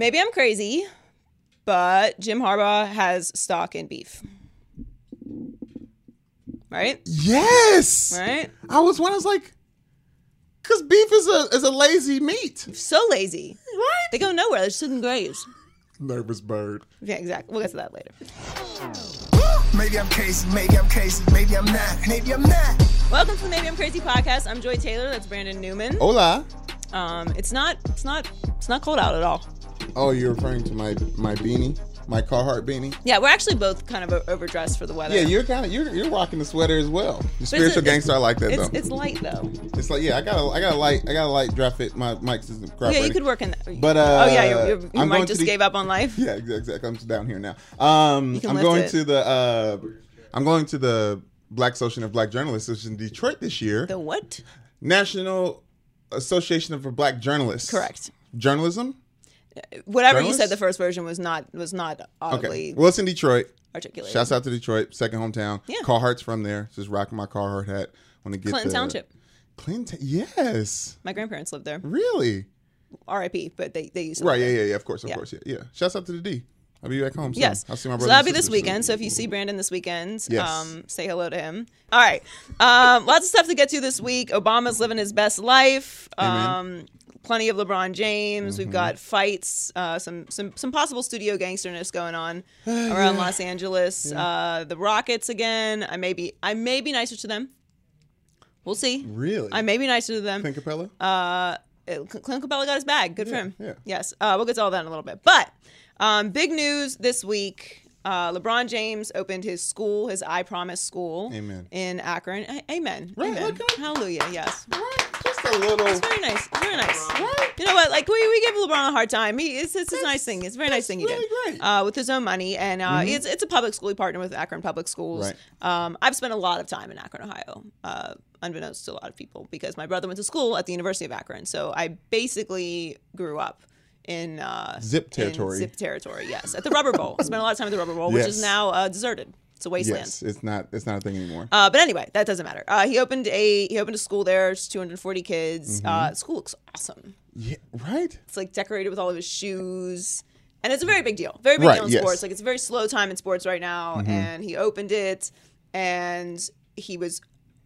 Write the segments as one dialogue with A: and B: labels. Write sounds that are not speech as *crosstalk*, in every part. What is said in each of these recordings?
A: maybe I'm crazy, but Jim Harbaugh has stock in beef. Right?
B: Yes.
A: Right?
B: I was when I was like, because beef is a is a lazy meat.
A: So lazy. What? They go nowhere. They're just sitting graves.
B: Nervous bird.
A: Yeah, exactly. We'll get to that later.
C: Maybe I'm crazy, maybe I'm crazy, maybe I'm not, maybe I'm not.
A: Welcome to the Maybe I'm Crazy podcast. I'm Joy Taylor. That's Brandon Newman.
B: Hola.
A: Um, it's not. It's not. It's not cold out at all.
B: Oh, you're referring to my my beanie, my Carhartt beanie.
A: Yeah, we're actually both kind of overdressed for the weather.
B: Yeah, you're kind of you're you're rocking the sweater as well.
A: But
B: spiritual gangster, I like that
A: It's
B: though.
A: it's light though.
B: It's like yeah, I got a I got a light I got a light draft fit. My mic's is crap
A: Yeah, you could work in that.
B: But, uh,
A: oh yeah, you, you, you might just
B: the-
A: gave up on life. *laughs*
B: Yeah, ex- exactly. I'm just down here now. Um, I'm going
A: it.
B: to the uh, I'm going to the Black Association of Black Journalists, which is in Detroit this year.
A: The what?
B: National Association of Black Journalists.
A: Correct.
B: Journalism.
A: Whatever you said, the first version was not was not audibly
B: Okay. Well, it's in Detroit.
A: articulated.
B: Shouts out to Detroit, second hometown.
A: Yeah.
B: Carhartt's from there. Just rocking my Carhartt hat when I get
A: Clinton
B: the-
A: Township.
B: Clinton. Yes.
A: My grandparents lived there.
B: Really.
A: R.I.P. But they they used to
B: Right. Yeah. Yeah. Yeah. Of course. Of
A: Yeah.
B: course. Yeah. Yeah. Shouts out to the D. I'll be back home soon.
A: Yes.
B: I'll see my brother.
A: so that'll be this weekend. So if you see Brandon this weekend,
B: Yes.
A: um, say hello to him. All right. Um, lots of stuff to get to this week. Obama's living his best life. Um, plenty of LeBron James.
B: Mm-hmm.
A: We've got fights. Uh, some some some possible studio gangsterness going on *sighs* around Los Angeles. Uh, the Rockets again. I may be I may be nicer to them. We'll see.
B: Really.
A: I may be nicer to them.
B: Clint Capela.
A: Uh, Clint Capela got his bag. Good for him.
B: yeah.
A: Yes. Uh, we'll get to all that in a little bit. But um, big news this week. Uh, LeBron James opened his school, his I Promise school,
B: Amen.
A: in Akron. A- Amen.
B: Right,
A: Amen.
B: okay.
A: Hallelujah. Yes.
B: Right, just a little.
A: It's very nice. It's very nice. Right. You know what? Like we, we give LeBron a hard time. He it's, it's a nice thing. It's a very nice thing he
B: really
A: did
B: great. Mm-hmm.
A: uh, with his own money, and uh, it's it's a public school. He partnered with Akron Public Schools.
B: Right.
A: Um, I've spent a lot of time in Akron, Ohio, uh, unbeknownst to a lot of people, because my brother went to school at the University of Akron. So I basically grew up in uh,
B: Zip
A: in
B: territory.
A: zip territory. Yes, at the Rubber Bowl. *laughs* Spent a lot of time at the Rubber Bowl, which is now uh, deserted. It's a wasteland.
B: Yes, it's not. It's not a thing anymore.
A: Uh, but anyway, that doesn't matter. Uh, he opened a he opened a school there. It's 240 kids.
B: Mm-hmm.
A: Uh, school looks awesome.
B: yeah. Right.
A: It's like decorated with all of his shoes, and it's a very big deal. Very big
B: Right,
A: deal in
B: yes. Mm-hmm.
A: sports. Like it's a very slow time in sports right now. And he opened it, and he was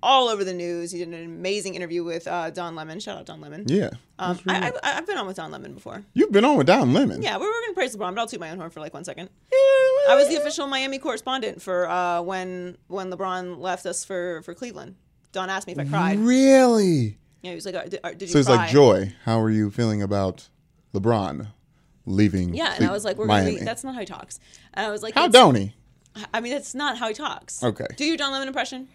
A: all over the news. He did an amazing interview with uh, Don Lemon. Shout out Don Lemon.
B: Yeah.
A: Um, I, I, I've been on with Don Lemon before.
B: You've been on with Don Lemon.
A: Yeah, we were going to praise the LeBron, but I'll toot my own horn for like one second.
B: I
A: was the official Miami correspondent for uh, when when LeBron left us for for Cleveland. Don asked me if I cried.
B: Really.
A: Yeah, he was like, did, did you
B: So it's like Joy. How are you feeling about LeBron leaving?
A: Yeah, and I was like, we're
B: Miami.
A: Gonna, that's not how he talks. And I was like,
B: How don't he?
A: I mean, that's not how he talks.
B: Okay.
A: Do your Don Lemon impression?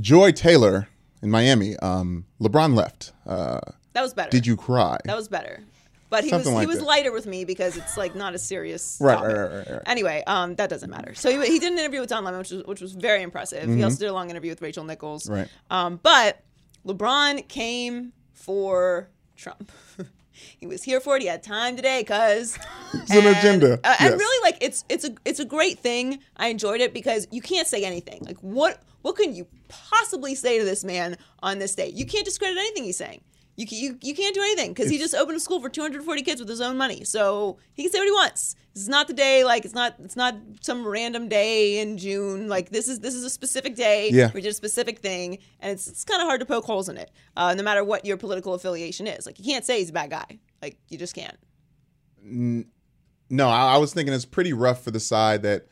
B: Joy Taylor in Miami. Um, LeBron left. Uh,
A: That was better.
B: did you cry?
A: That was better. But he
B: Something
A: was he was
B: that.
A: lighter with me because it's like not a serious
B: Right,
A: topic.
B: right, right, right, right.
A: Anyway, um, that doesn't matter. So he, he did an interview with Don Lemon, which was which was very impressive. He also did a long interview with Rachel Nichols.
B: Mm-hmm. Right.
A: Um, but LeBron came for Trump. *laughs* he was here for it. He had time today, cuz
B: It's an agenda.
A: Uh, And really, like it's it's a it's a great thing. I enjoyed it because you can't say anything. Like what what can you possibly say to this man on this day? You can't discredit anything he's saying. You you, you can't do anything because he just opened a school for 240 kids with his own money. So he can say what he wants. This is not the day. Like it's not it's not some random day in June. Like this is this is a specific day.
B: Yeah.
A: We did a specific thing, and it's it's kind of hard to poke holes in it, uh, no matter what your political affiliation is. Like you can't say he's a bad guy. Like you just can't.
B: no, I, I was thinking it's pretty rough for the side that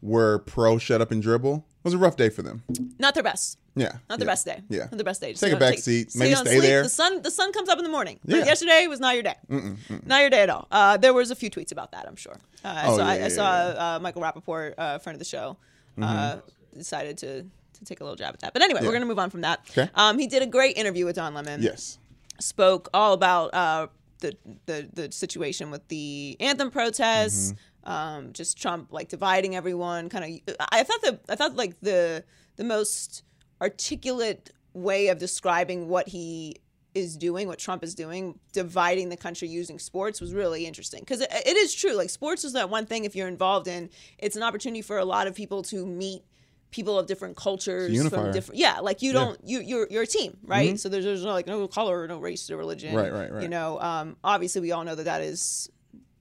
B: were pro shut up and dribble. It was a rough day for them.
A: Not their best.
B: Yeah.
A: Not the
B: yeah.
A: best day.
B: Yeah.
A: Not the best day. Just
B: Take a back seat. Maybe stay there.
A: The sun, the sun comes up in the morning.
B: Yeah.
A: yesterday was not your day. Mm. Not your day at all. Uh, there was a few tweets about that. I'm sure. Uh, I
B: Oh,
A: saw,
B: yeah,
A: I, I saw
B: yeah. Mm-hmm.
A: Uh, Michael Rapaport, uh, friend of the show, uh, decided to to take a little jab at that. But anyway, we're gonna move on from that.
B: Okay.
A: Um, he did a great interview with Don Lemon
B: Yes.
A: spoke all about uh, the, the the situation with the anthem protests,
B: Mm-hmm.
A: um, just Trump like dividing everyone. Kind of, I thought the I thought like the the most articulate way of describing what he is doing, what Trump is doing, dividing the country using sports was really interesting because it, it is true. Like sports is that one thing if you're involved in, it's an opportunity for a lot of people to meet people of different cultures from different yeah like you don't you you're you're a team right so there's, there's no like no color no race or religion
B: Right, right, right.
A: you know um obviously we all know that that is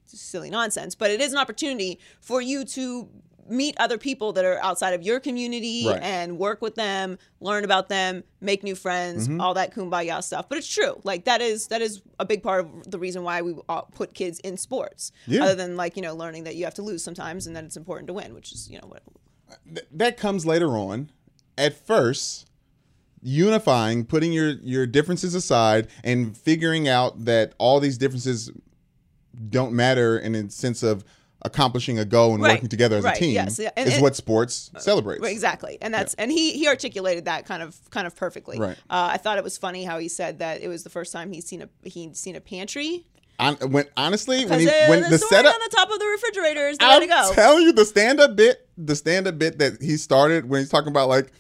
A: silly nonsense but it is an opportunity for you to meet other people that are outside of your community
B: Right.
A: and work with them learn about them make new friends
B: Mm-hmm.
A: all that kumbaya stuff but it's true like that is that is a big part of the reason why we all put kids in sports
B: Yeah.
A: other than like you know learning that you have to lose sometimes and that it's important to win which is you know what
B: Th- that comes later on. At first, unifying, putting your your differences aside, and figuring out that all these differences don't matter in a sense of accomplishing a goal and
A: Right,
B: working together as
A: right,
B: a team
A: yes, yeah, and-
B: is
A: and-
B: what sports celebrates.
A: Exactly and that's and he he articulated that kind of kind of perfectly
B: Right.
A: uh, i thought it was funny how he said that it was the first time he's seen a he'd seen a pantry
B: when honestly, when he, when
A: the,
B: the setup,
A: on the top of the refrigerator is the way
B: I'm
A: to go
B: telling you, the stand up bit, the stand up bit that he started when he's talking about like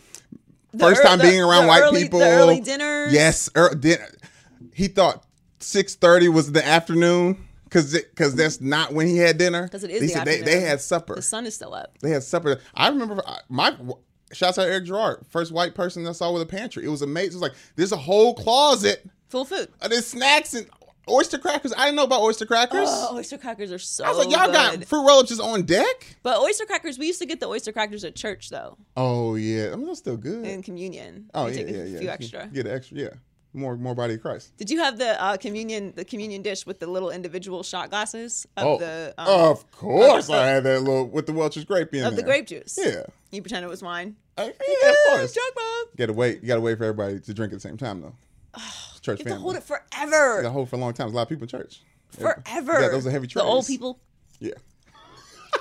A: The
B: first
A: ear-
B: time
A: the-
B: being around white
A: early-
B: people,
A: early dinners.
B: Yes, er, din- he thought six thirty was the afternoon because because that's not when he had dinner.
A: Because it is.
B: He
A: the
B: said they, they had supper.
A: the sun is still up
B: They had supper. I remember uh, my shouts out Eric Gerard, first white person I saw with a pantry. It was amazing. It was like there's a whole closet.
A: full of food
B: Uh, There's snacks and oyster crackers. I didn't know about oyster crackers.
A: oh oyster crackers are so
B: I was like, y'all got fruit roll-ups on deck.
A: but oyster crackers we used to get the oyster crackers at church though
B: Oh yeah, I mean they're still good.
A: in communion
B: oh yeah,
A: take
B: yeah,
A: a
B: yeah.
A: few extra
B: Get extra, yeah. More, more body of Christ.
A: Did you have the uh, communion the communion dish with the little individual shot glasses of
B: oh,
A: the um,
B: of course I had that little with the Welch's grape in
A: of the grape juice?
B: Yeah,
A: You pretend it was wine.
B: I- yeah, of course.
A: Drunk mom.
B: You gotta wait. You gotta wait for everybody to drink at the same time though. Church
A: You have to
B: family.
A: hold it
B: You
A: forever.
B: gotta hold it for a long time. There's a lot of people in church.
A: Forever.
B: Yeah, those are heavy
A: The old people.
B: Yeah.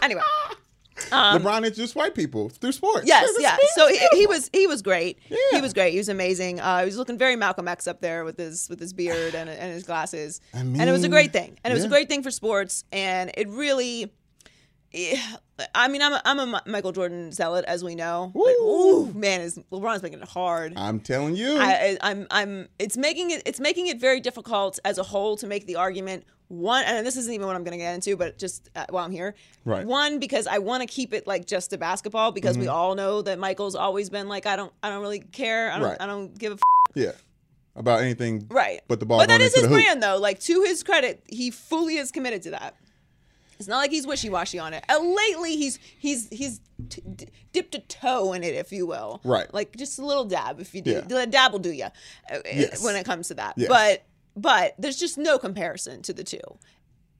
A: Anyway. *laughs* Um,
B: LeBron introduced white people through sports.
A: Yes, yeah. So he, he was he was great.
B: Yeah.
A: He was great. He was amazing. Uh, he was looking very Malcolm X up there with his with his beard and, and his glasses. *sighs* and it was a great thing. And it was a great thing for sports. And it really. Eh, I mean, I'm a, I'm a Michael Jordan zealot, as we know. Like, ooh, man, is LeBron's making it hard.
B: I'm telling you.
A: I, I- I'm I'm it's making it it's making it very difficult as a whole to make the argument one and this isn't even what I'm going to get into but just uh, while I'm here
B: Right. Mm-hmm.
A: one because I want to keep it like just to basketball because we all know that Michael's always been like I don't I don't really care I don't
B: Right.
A: I don't give a f-
B: yeah. About anything.
A: right
B: But the ball
A: but that is his brand though like to his credit he fully is committed to that it's not like he's wishy-washy on it. And lately, he's he's he's t- d- dipped a toe in it, if you will.
B: Right.
A: Like just a little dab, if you do.
B: Yeah.
A: A dab will do you
B: Yes.
A: when it comes to that.
B: Yes.
A: But but there's just no comparison to the two.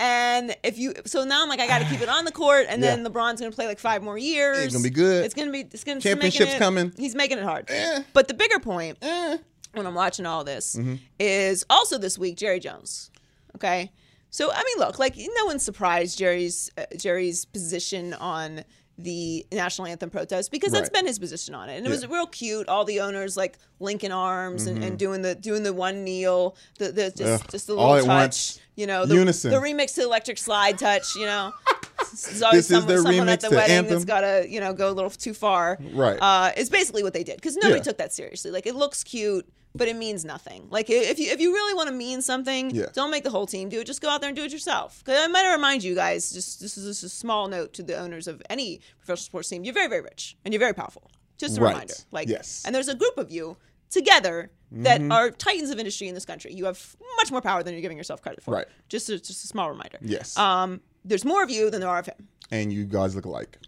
A: And if you so now I'm like I got to keep it on the court, and then LeBron's gonna play like five more years.
B: It's gonna be good.
A: It's gonna be it's gonna
B: Championship's
A: it-
B: coming.
A: He's making it hard.
B: Eh.
A: But the bigger point
B: Eh.
A: when I'm watching all this
B: Mm-hmm.
A: is also this week Jerry Jones. Okay, so I mean, look, like no one's surprised Jerry's uh, Jerry's position on the national anthem protest because that's
B: Right.
A: been his position on it, and it was real cute. All the owners like linking arms and, and doing the doing the one kneel, the, the just
B: Mm-hmm. Ugh,
A: just the little touch,
B: once.
A: you know, the,
B: Unison.
A: the remix to Electric Slide touch, you know. *laughs* There's always
B: This is
A: someone,
B: the
A: at
B: remix
A: the
B: to
A: wedding
B: Anthem.
A: that's got to you know go a little too far.
B: Right.
A: Uh, it's basically what they did because nobody
B: Yeah.
A: took that seriously. Like it looks cute, but it means nothing. Like if you if you really want to mean something,
B: Yeah.
A: don't make the whole team do it. Just go out there and do it yourself. Because I might remind you guys, just this is just a small note to the owners of any professional sports team. You're very very rich and you're very powerful. Just a
B: Right.
A: reminder. Like
B: Yes.
A: and there's a group of you together that
B: Mm-hmm.
A: are titans of industry in this country. You have much more power than you're giving yourself credit for.
B: Right.
A: Just a, just a small reminder.
B: Yes.
A: Um, there's more of you than there are of him.
B: And you guys look alike.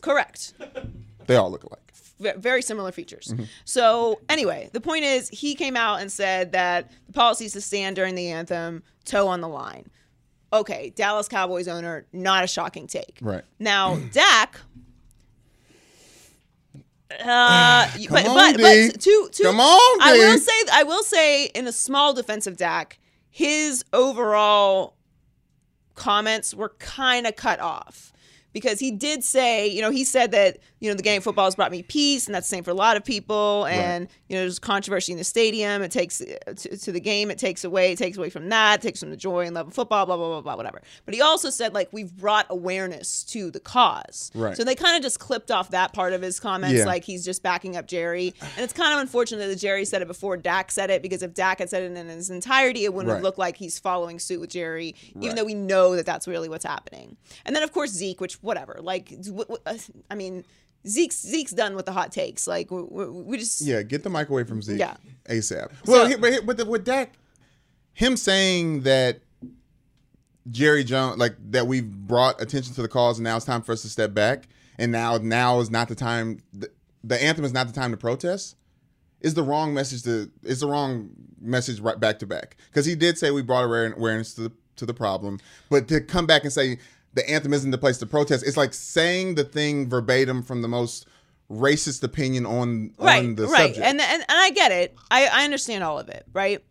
A: Correct.
B: They all look alike.
A: ve- very similar features.
B: Mm-hmm.
A: So anyway, the point is he came out and said that the policy is to stand during the anthem, toe on the line. Okay, Dallas Cowboys owner, not a shocking take.
B: Right.
A: Now, *clears throat* Dak. Uh, but,
B: on,
A: but,
B: D.
A: but to, to
B: Come on,
A: I will say I will say in a small defense of Dak, his overall comments were kind of cut off because he did say, you know, he said that, you know, the game of football has brought me peace, and that's the same for a lot of people. And, you know, there's controversy in the stadium. It takes to, to the game, it takes away, it takes away from that, it takes from the joy and love of football, blah, blah, blah, blah, whatever. But he also said, like, we've brought awareness to the cause.
B: Right.
A: So they kind of just clipped off that part of his comments,
B: Yeah.
A: like he's just backing up Jerry. And it's kind of unfortunate that Jerry said it before Dak said it, because if Dak had said it in its entirety, it wouldn't have
B: Right.
A: looked like he's following suit with Jerry, even
B: Right.
A: though we know that that's really what's happening. And then, of course, Zeke, which whatever. Like, w- w- uh, I mean, Zeke's Zeke's done with the hot takes. Like we, we, we just
B: Yeah, get the mic away from Zeke.
A: Yeah.
B: ASAP. Well,
A: So-
B: but with the, with Dak, him saying that Jerry Jones, like that, we've brought attention to the cause, and now it's time for us to step back, and now now is not the time. The, the anthem is not the time to protest. Is the wrong message to is the wrong message right back to back because he did say we brought awareness to the to the problem, but to come back and say the anthem isn't the place to protest, it's like saying the thing verbatim from the most racist opinion on
A: right,
B: on the
A: right,
B: subject.
A: and, and and I get it. I I understand all of it, right?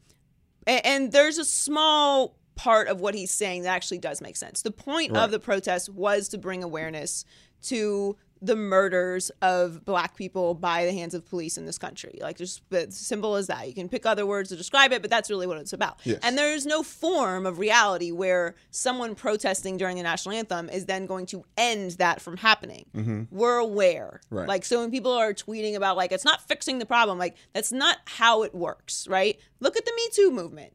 A: And, and there's a small part of what he's saying that actually does make sense. The point
B: Right.
A: of the protest was to bring awareness to the murders of black people by the hands of police in this country. Like just as simple as that. You can pick other words to describe it, but that's really what it's about.
B: Yes.
A: And there is no form of reality where someone protesting during the national anthem is then going to end that from happening. We're aware.
B: Mm-hmm. Right.
A: Like so when people are tweeting about like it's not fixing the problem, like that's not how it works, right? Look at the Me Too movement.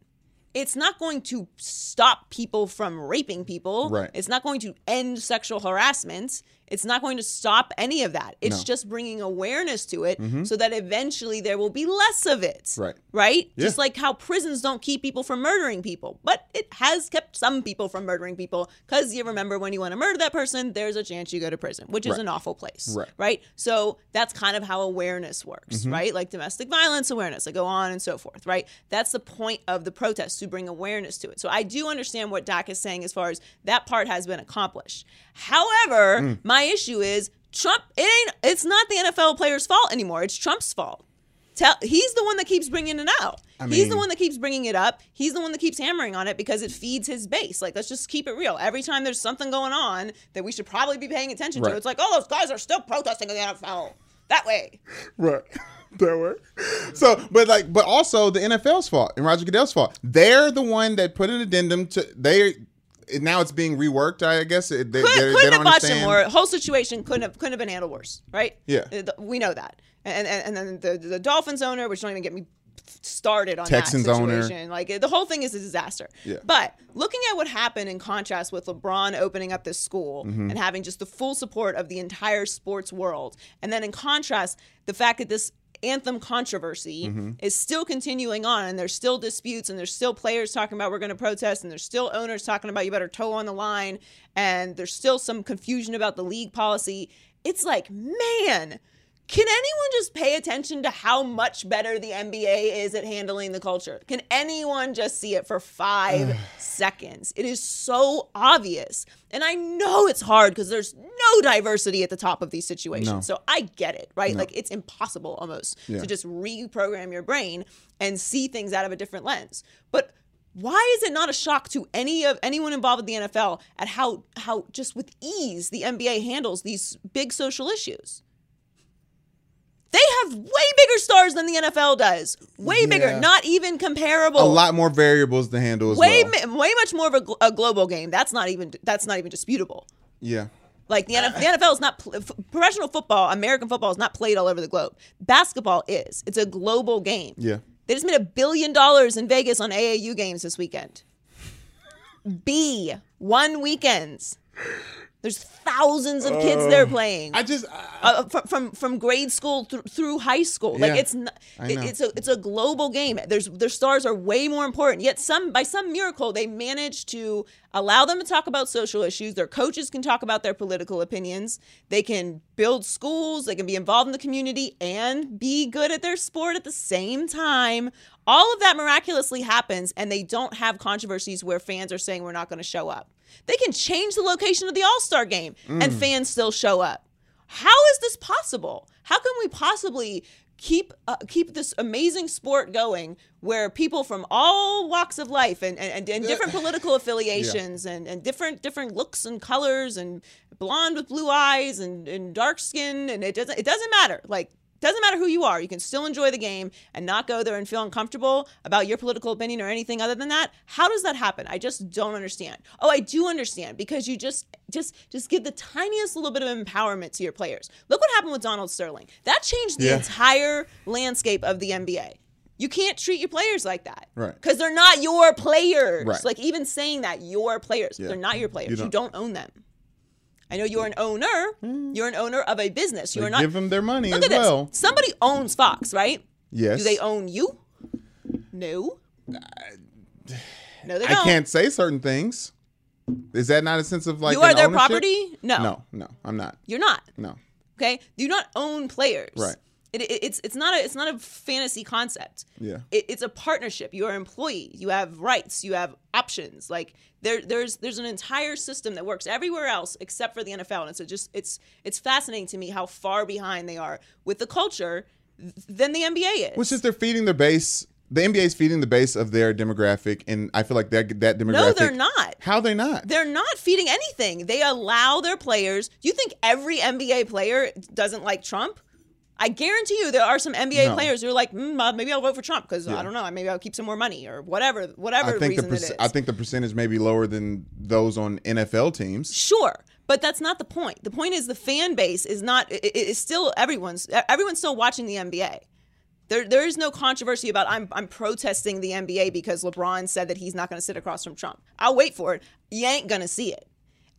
A: It's not going to stop people from raping people.
B: Right.
A: It's not going to end sexual harassment. It's not going to stop any of that. It's
B: No. Mm-hmm.
A: just bringing awareness to it so that eventually there will be less of it.
B: Right.
A: Right?
B: Yeah.
A: Just like how prisons don't keep people from murdering people, but it has kept some people from murdering people because you remember when you want to murder that person, there's a chance you go to prison, which is
B: Right.
A: an awful place.
B: Right.
A: Right. So that's kind of how awareness works, right? Like domestic violence awareness, I go on and so forth, right? That's the point of the protest to bring awareness to it. So I do understand what Dak is saying as far as that part has been accomplished. However,
B: Mm.
A: my issue is Trump. It ain't. It's not the NFL players' fault anymore. It's Trump's fault. Tell, he's the one that keeps bringing it out.
B: I
A: he's the one that keeps bringing it up. He's the one that keeps hammering on it because it feeds his base. Like, let's just keep it real. Every time there's something going on that we should probably be paying attention
B: Right.
A: to, it's like, oh, those guys are still protesting in the NFL. That way.
B: Right. *laughs* That way. So, but like, but also the NFL's fault and Roger Goodell's fault. They're the one that put an addendum to they. Now it's being reworked. I guess they, they,
A: Couldn't,
B: they
A: couldn't
B: don't
A: have it
B: understand.
A: more. Whole situation couldn't have couldn't have been handled worse, right?
B: Yeah.
A: Uh, we know that. And and, and then the the Dolphins owner, which don't even get me started on
B: Texans
A: that
B: owner.
A: situation. Like the whole thing is a disaster.
B: Yeah.
A: But looking at what happened in contrast with LeBron opening up this school
B: Mm-hmm.
A: and having just the full support of the entire sports world, and then in contrast, the fact that this anthem controversy
B: Mm-hmm.
A: is still continuing on and there's still disputes and there's still players talking about we're going to protest and there's still owners talking about you better toe on the line and there's still some confusion about the league policy it's like man can anyone just pay attention to how much better the NBA is at handling the culture? Can anyone just see it for five seconds? It is so obvious. And I know it's hard because there's no diversity at the top of these situations.
B: No.
A: So I get it, right? Like it's impossible almost
B: Yeah.
A: to just reprogram your brain and see things out of a different lens. But why is it not a shock to any of anyone involved with the NFL at how how just with ease the NBA handles these big social issues? They have way bigger stars than the NFL does. Way
B: Yeah.
A: bigger, not even comparable.
B: a lot more variables to handle as
A: way
B: well.
A: way much more of a, a global game. That's not even that's not even disputable.
B: yeah.
A: Like the, NF- the *laughs* NFL is not professional football. American football is not played all over the globe. Basketball is. It's a global game.
B: Yeah.
A: They just made a billion dollars in Vegas on AAU games this weekend. B one weekends. There's thousands of kids there playing.
B: I just
A: uh, from, from from grade school th- through high school. Like
B: Yeah,
A: it's not, it- it's a it's a global game. There's their stars are way more important. Yet some by some miracle they manage to allow them to talk about social issues. Their coaches can talk about their political opinions. They can build schools. They can be involved in the community and be good at their sport at the same time. All of that miraculously happens, and they don't have controversies where fans are saying we're not going to show up. They can change the location of the All Star game,
B: Mm.
A: and fans still show up. How is this possible? How can we possibly keep uh, keep this amazing sport going where people from all walks of life and, and, and different *laughs* political affiliations and, and different different looks and colors and blonde with blue eyes and, and dark skin and it doesn't it doesn't matter like doesn't matter who you are you can still enjoy the game and not go there and feel uncomfortable about your political opinion or anything other than that. How does that happen? I just don't understand. Oh i do understand because you just just just give the tiniest little bit of empowerment to your players. Look what happened with donald sterling. That changed the
B: Yeah.
A: entire landscape of the nba you can't treat your players like that.
B: Right.
A: because they're not your players.
B: Right.
A: like even saying that your players
B: Yeah.
A: they're not your players.
B: You
A: you
B: don't-
A: don't own them I know you're an owner. Mm. You're an owner of a business. You're
B: They
A: not.
B: give them their money
A: Look
B: as
A: at
B: well.
A: this. Somebody owns Fox, right?
B: Yes.
A: Do they own you? No. *sighs* No, they don't.
B: I can't say certain things. Is that not a sense of like
A: you are their
B: ownership?
A: property? No.
B: No, no, I'm not.
A: You're not.
B: No.
A: Okay? Do not own players.
B: Right.
A: It, it, it's it's not a it's not a fantasy concept.
B: Yeah.
A: It, it's a partnership. You are employee. You have rights. You have options. Like there there's there's an entire system that works everywhere else except for the NFL. And it's a just it's it's fascinating to me how far behind they are with the culture th- than the NBA is.
B: Which is they're feeding their base. The NBA is feeding the base of their demographic, and I feel like that that demographic.
A: no, they're not.
B: How are they not?
A: They're not feeding anything. They allow their players. Do you think every NBA player doesn't like Trump? I guarantee you there are some NBA
B: No.
A: players who are like, mm, uh, maybe I'll vote for Trump because I don't know, maybe I'll keep some more money or whatever, whatever
B: I think the
A: reason
B: perc-
A: it is.
B: I think the percentage may be lower than those on NFL teams.
A: Sure, but that's not the point. The point is the fan base is not. It, it- it's still everyone's. Everyone's still watching the NBA. There, there is no controversy about I'm, I'm protesting the NBA because LeBron said that he's not going to sit across from Trump. I'll wait for it. You ain't going to see it.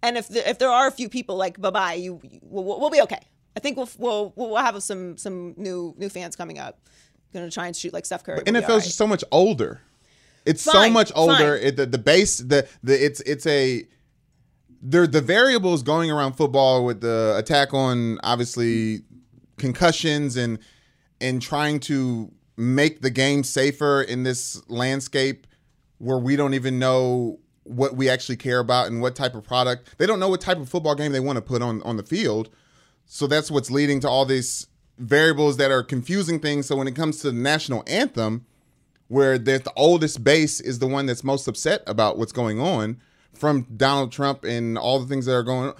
A: And if the, if there are a few people like bye bye, you, you we'll, we'll be okay. I think we'll we'll we'll have some some new new fans coming up. Going to try and shoot like Steph Curry. Be
B: NFL's
A: right.
B: just so much older. It's so much older. It, the the base the the it's it's a there the variables going around football with the attack on obviously concussions and and trying to make the game safer in this landscape where we don't even know what we actually care about and what type of product. They don't know what type of football game they want to put on on the field. So that's what's leading to all these variables that are confusing things. So when it comes to the national anthem, where the, the oldest base is the one that's most upset about what's going on from Donald Trump and all the things that are going on.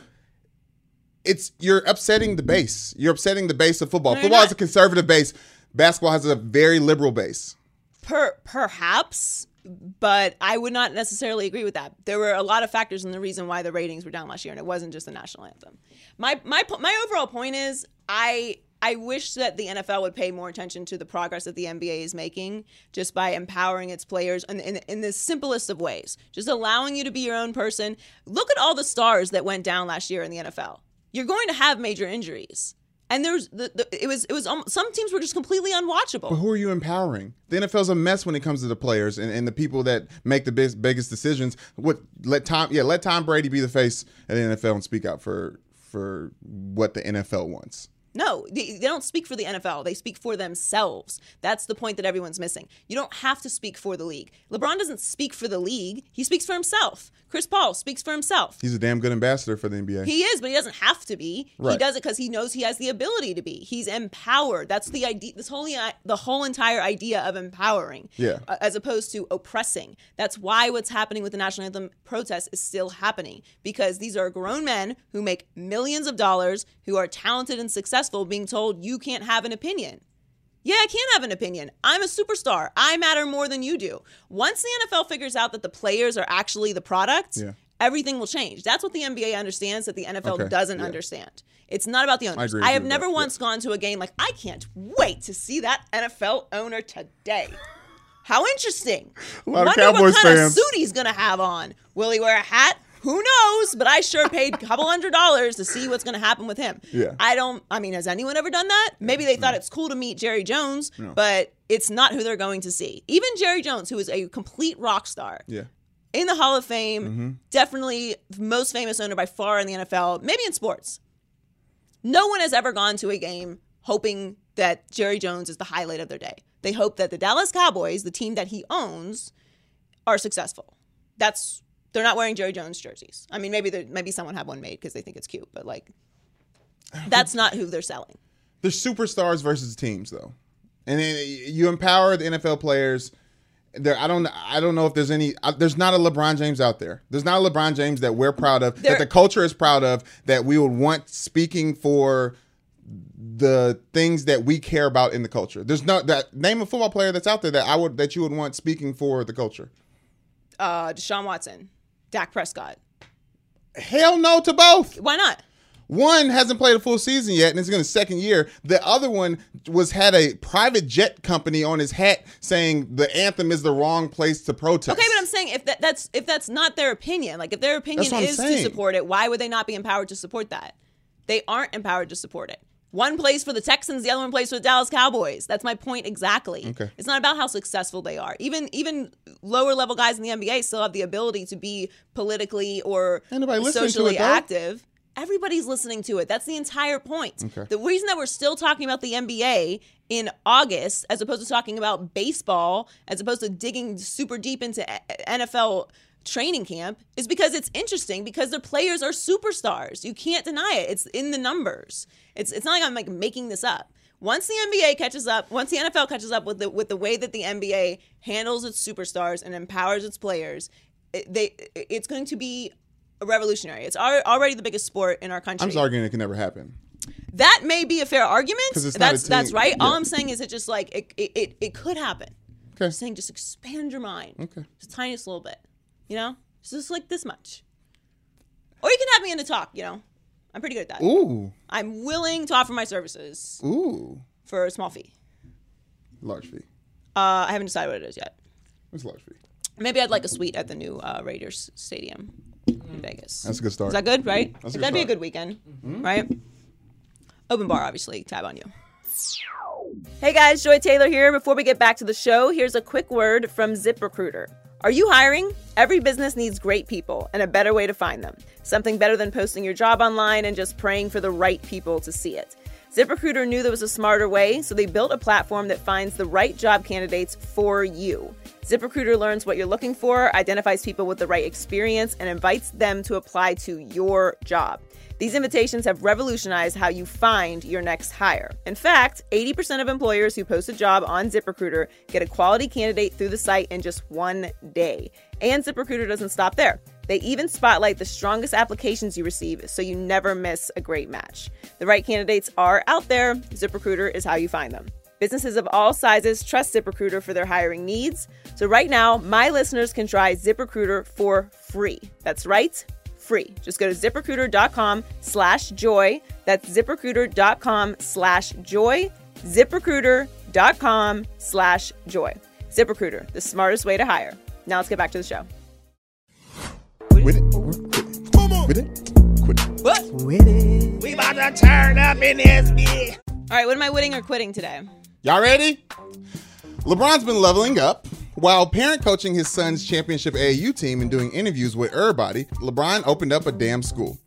B: It's you're upsetting the base. You're upsetting the base of football.
A: No,
B: football is a conservative base. Basketball has a very liberal base.
A: Per, perhaps, but I would not necessarily agree with that. There were a lot of factors in the reason why the ratings were down last year, and it wasn't just the national anthem. My my my overall point is I I wish that the NFL would pay more attention to the progress that the NBA is making just by empowering its players in, in, in the simplest of ways, just allowing you to be your own person. Look at all the stars that went down last year in the NFL. You're going to have major injuries. And there's the, the it was it was um, some teams were just completely unwatchable.
B: But who are you empowering? The NFL's a mess when it comes to the players and, and the people that make the biggest biggest decisions. What let Tom yeah let Tom Brady be the face of the NFL and speak out for for what the NFL wants.
A: No, they, they don't speak for the NFL. They speak for themselves. That's the point that everyone's missing. You don't have to speak for the league. LeBron doesn't speak for the league. He speaks for himself. Chris Paul speaks for himself.
B: He's a damn good ambassador for the NBA.
A: He is, but he doesn't have to be. He does it because he knows he has the ability to be. He's empowered. That's the idea. This whole the whole entire idea of empowering,
B: Yeah.
A: uh, as opposed to oppressing. That's why what's happening with the national anthem protest is still happening because these are grown men who make millions of dollars, who are talented and successful, being told you can't have an opinion. Yeah, I can't have an opinion. I'm a superstar. I matter more than you do. Once the NFL figures out that the players are actually the product,
B: Yeah.
A: everything will change. That's what the NBA understands that the NFL
B: Okay,
A: doesn't
B: yeah.
A: understand. It's not about the owners.
B: agree
A: I, have never
B: that,
A: once gone to a game like I can't wait to see that NFL owner today. How interesting.
B: lot of
A: Wonder
B: Cowboys
A: what kind
B: fans.
A: of suit he's gonna have on. Will he wear a hat? Who knows? But I sure paid a couple hundred dollars to see what's going to happen with him.
B: Yeah.
A: I don't. I mean, has anyone ever done that? Maybe they thought it's cool to meet Jerry Jones, but it's not who they're going to see. Even Jerry Jones, who is a complete rock star,
B: yeah.
A: in the Hall of Fame,
B: Mm-hmm.
A: definitely the most famous owner by far in the NFL, maybe in sports. No one has ever gone to a game hoping that Jerry Jones is the highlight of their day. They hope that the Dallas Cowboys, the team that he owns, are successful. That's they're not wearing Jerry Jones jerseys. I mean, maybe maybe someone had one made because they think it's cute, but like that's not who they're selling.
B: There's superstars versus teams though, and then you empower the NFL players. There, I don't, I don't know if there's any. Uh, there's not a LeBron James out there. There's not a LeBron James that we're proud of,
A: There-
B: that the culture is proud of, that we would want speaking for the things that we care about in the culture. There's no that name a football player that's out there that I would that you would want speaking for the culture.
A: Uh, Deshaun Watson, Dak Prescott.
B: Hell no to both.
A: Why not?
B: One hasn't played a full season yet, and it's going to second year. The other one was had a private jet company on his hat saying the anthem is the wrong place to protest.
A: Okay, but I'm saying if that, that's if that's not their opinion, like if their opinion
B: That's what I'm
A: is to support it, why would they not be empowered to support that? They aren't empowered to support it. One plays for the Texans, the other one plays for the Dallas Cowboys. That's my point exactly.
B: Okay.
A: It's not about how successful they are. Even even lower level guys in the NBA still have the ability to be politically or
B: Ain't nobody it,
A: socially active. Everybody's listening to it. That's the entire point.
B: Okay.
A: The reason that we're still talking about the NBA in August, as opposed to talking about baseball, as opposed to digging super deep into NFL training camp, is because it's interesting because the players are superstars. You can't deny it. It's in the numbers. It's it's not like I'm like making this up. Once the NBA catches up, once the NFL catches up with the with the way that the NBA handles its superstars and empowers its players, it, they it's going to be revolutionary. It's al- already the biggest sport in our country.
B: I'm just arguing it can never happen.
A: That may be a fair argument.
B: it's not a
A: That's that's right. All. I'm saying is it just like it it, it, it could happen.
B: Okay.
A: I'm saying just expand your mind.
B: Okay.
A: Just tiniest little bit. You know? Just like this much. Or you can have me in a talk, you know. I'm pretty good at that.
B: Ooh,
A: I'm willing to offer my services
B: ooh,
A: for a small fee.
B: large fee.
A: Uh, I haven't decided what it is yet.
B: It's a large fee.
A: Maybe I'd like a suite at the new uh, Raiders Stadium in Vegas.
B: That's a good start.
A: Is that good, right?
B: That's a good
A: That'd be a good weekend, right? Open bar, obviously. Tab on you. Hey guys, Joy Taylor here. Before we get back to the show, here's a quick word from ZipRecruiter. Are you hiring? Every business needs great people and a better way to find them. Something better than posting your job online and just praying for the right people to see it. ZipRecruiter knew there was a smarter way, so they built a platform that finds the right job candidates for you. ZipRecruiter learns what you're looking for, identifies people with the right experience, and invites them to apply to your job. These invitations have revolutionized how you find your next hire. In fact, 80% of employers who post a job on ZipRecruiter get a quality candidate through the site in just one day. And ZipRecruiter doesn't stop there. They even spotlight the strongest applications you receive so you never miss a great match. The right candidates are out there. ZipRecruiter is how you find them. Businesses of all sizes trust ZipRecruiter for their hiring needs. So right now, my listeners can try ZipRecruiter for free. That's right, free. Just go to ziprecruiter.com slash joy. That's ziprecruiter.com slash joy. ziprecruiter.com slash joy. ZipRecruiter, the smartest way to hire. Now let's get back to the show.
B: With it or quit it? With it? Quit it.
A: What?
D: We about to turn up in this bitch.
A: All right, what am I winning or quitting today?
B: Y'all ready? LeBron's been leveling up. While parent coaching his son's championship AAU team and doing interviews with everybody, LeBron opened up a damn school.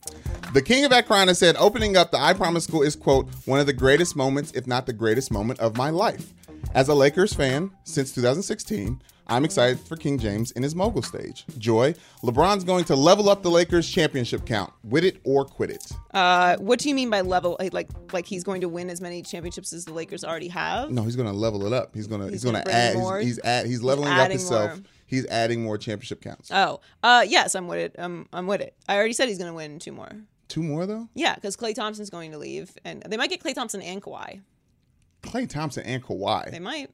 B: The king of Akron said opening up the I Promise School is, quote, one of the greatest moments, if not the greatest moment of my life. As a Lakers fan since 2016, I'm excited for King James in his mogul stage. Joy, LeBron's going to level up the Lakers championship count. With it or quit it.
A: Uh, what do you mean by level? Like, like, he's going to win as many championships as the Lakers already have?
B: No, he's going to level it up. He's going to he's,
A: He's
B: going
A: gonna
B: add
A: more?
B: he's, he's add he's leveling up himself.
A: more.
B: He's adding more championship counts.
A: Oh, uh, yes, I'm with it. Um, I'm with it. I already said he's going to win two more.
B: Two more though.
A: Yeah, because Klay Thompson's going to leave, and they might get Klay Thompson and Kawhi.
B: Klay Thompson and Kawhi.
A: They might.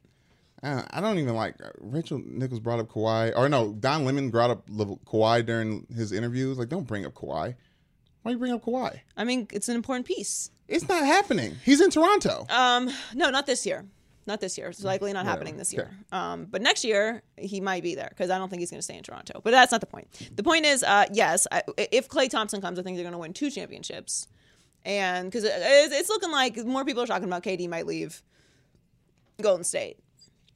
B: Uh, I don't even like uh, Rachel Nichols brought up Kawhi, or no, Don Lemon brought up Kawhi during his interviews. Like, don't bring up Kawhi. Why you bring up Kawhi?
A: I mean, it's an important piece.
B: It's not happening. He's in Toronto.
A: Um, no, not this year. Not this year. It's likely not happening this year.
B: Okay.
A: Um, but next year he might be there because I don't think he's going to stay in Toronto. But that's not the point. The point is, uh, yes, I, if Klay Thompson comes, I think they're going to win two championships, and because it, it's it's looking like more people are talking about KD might leave Golden State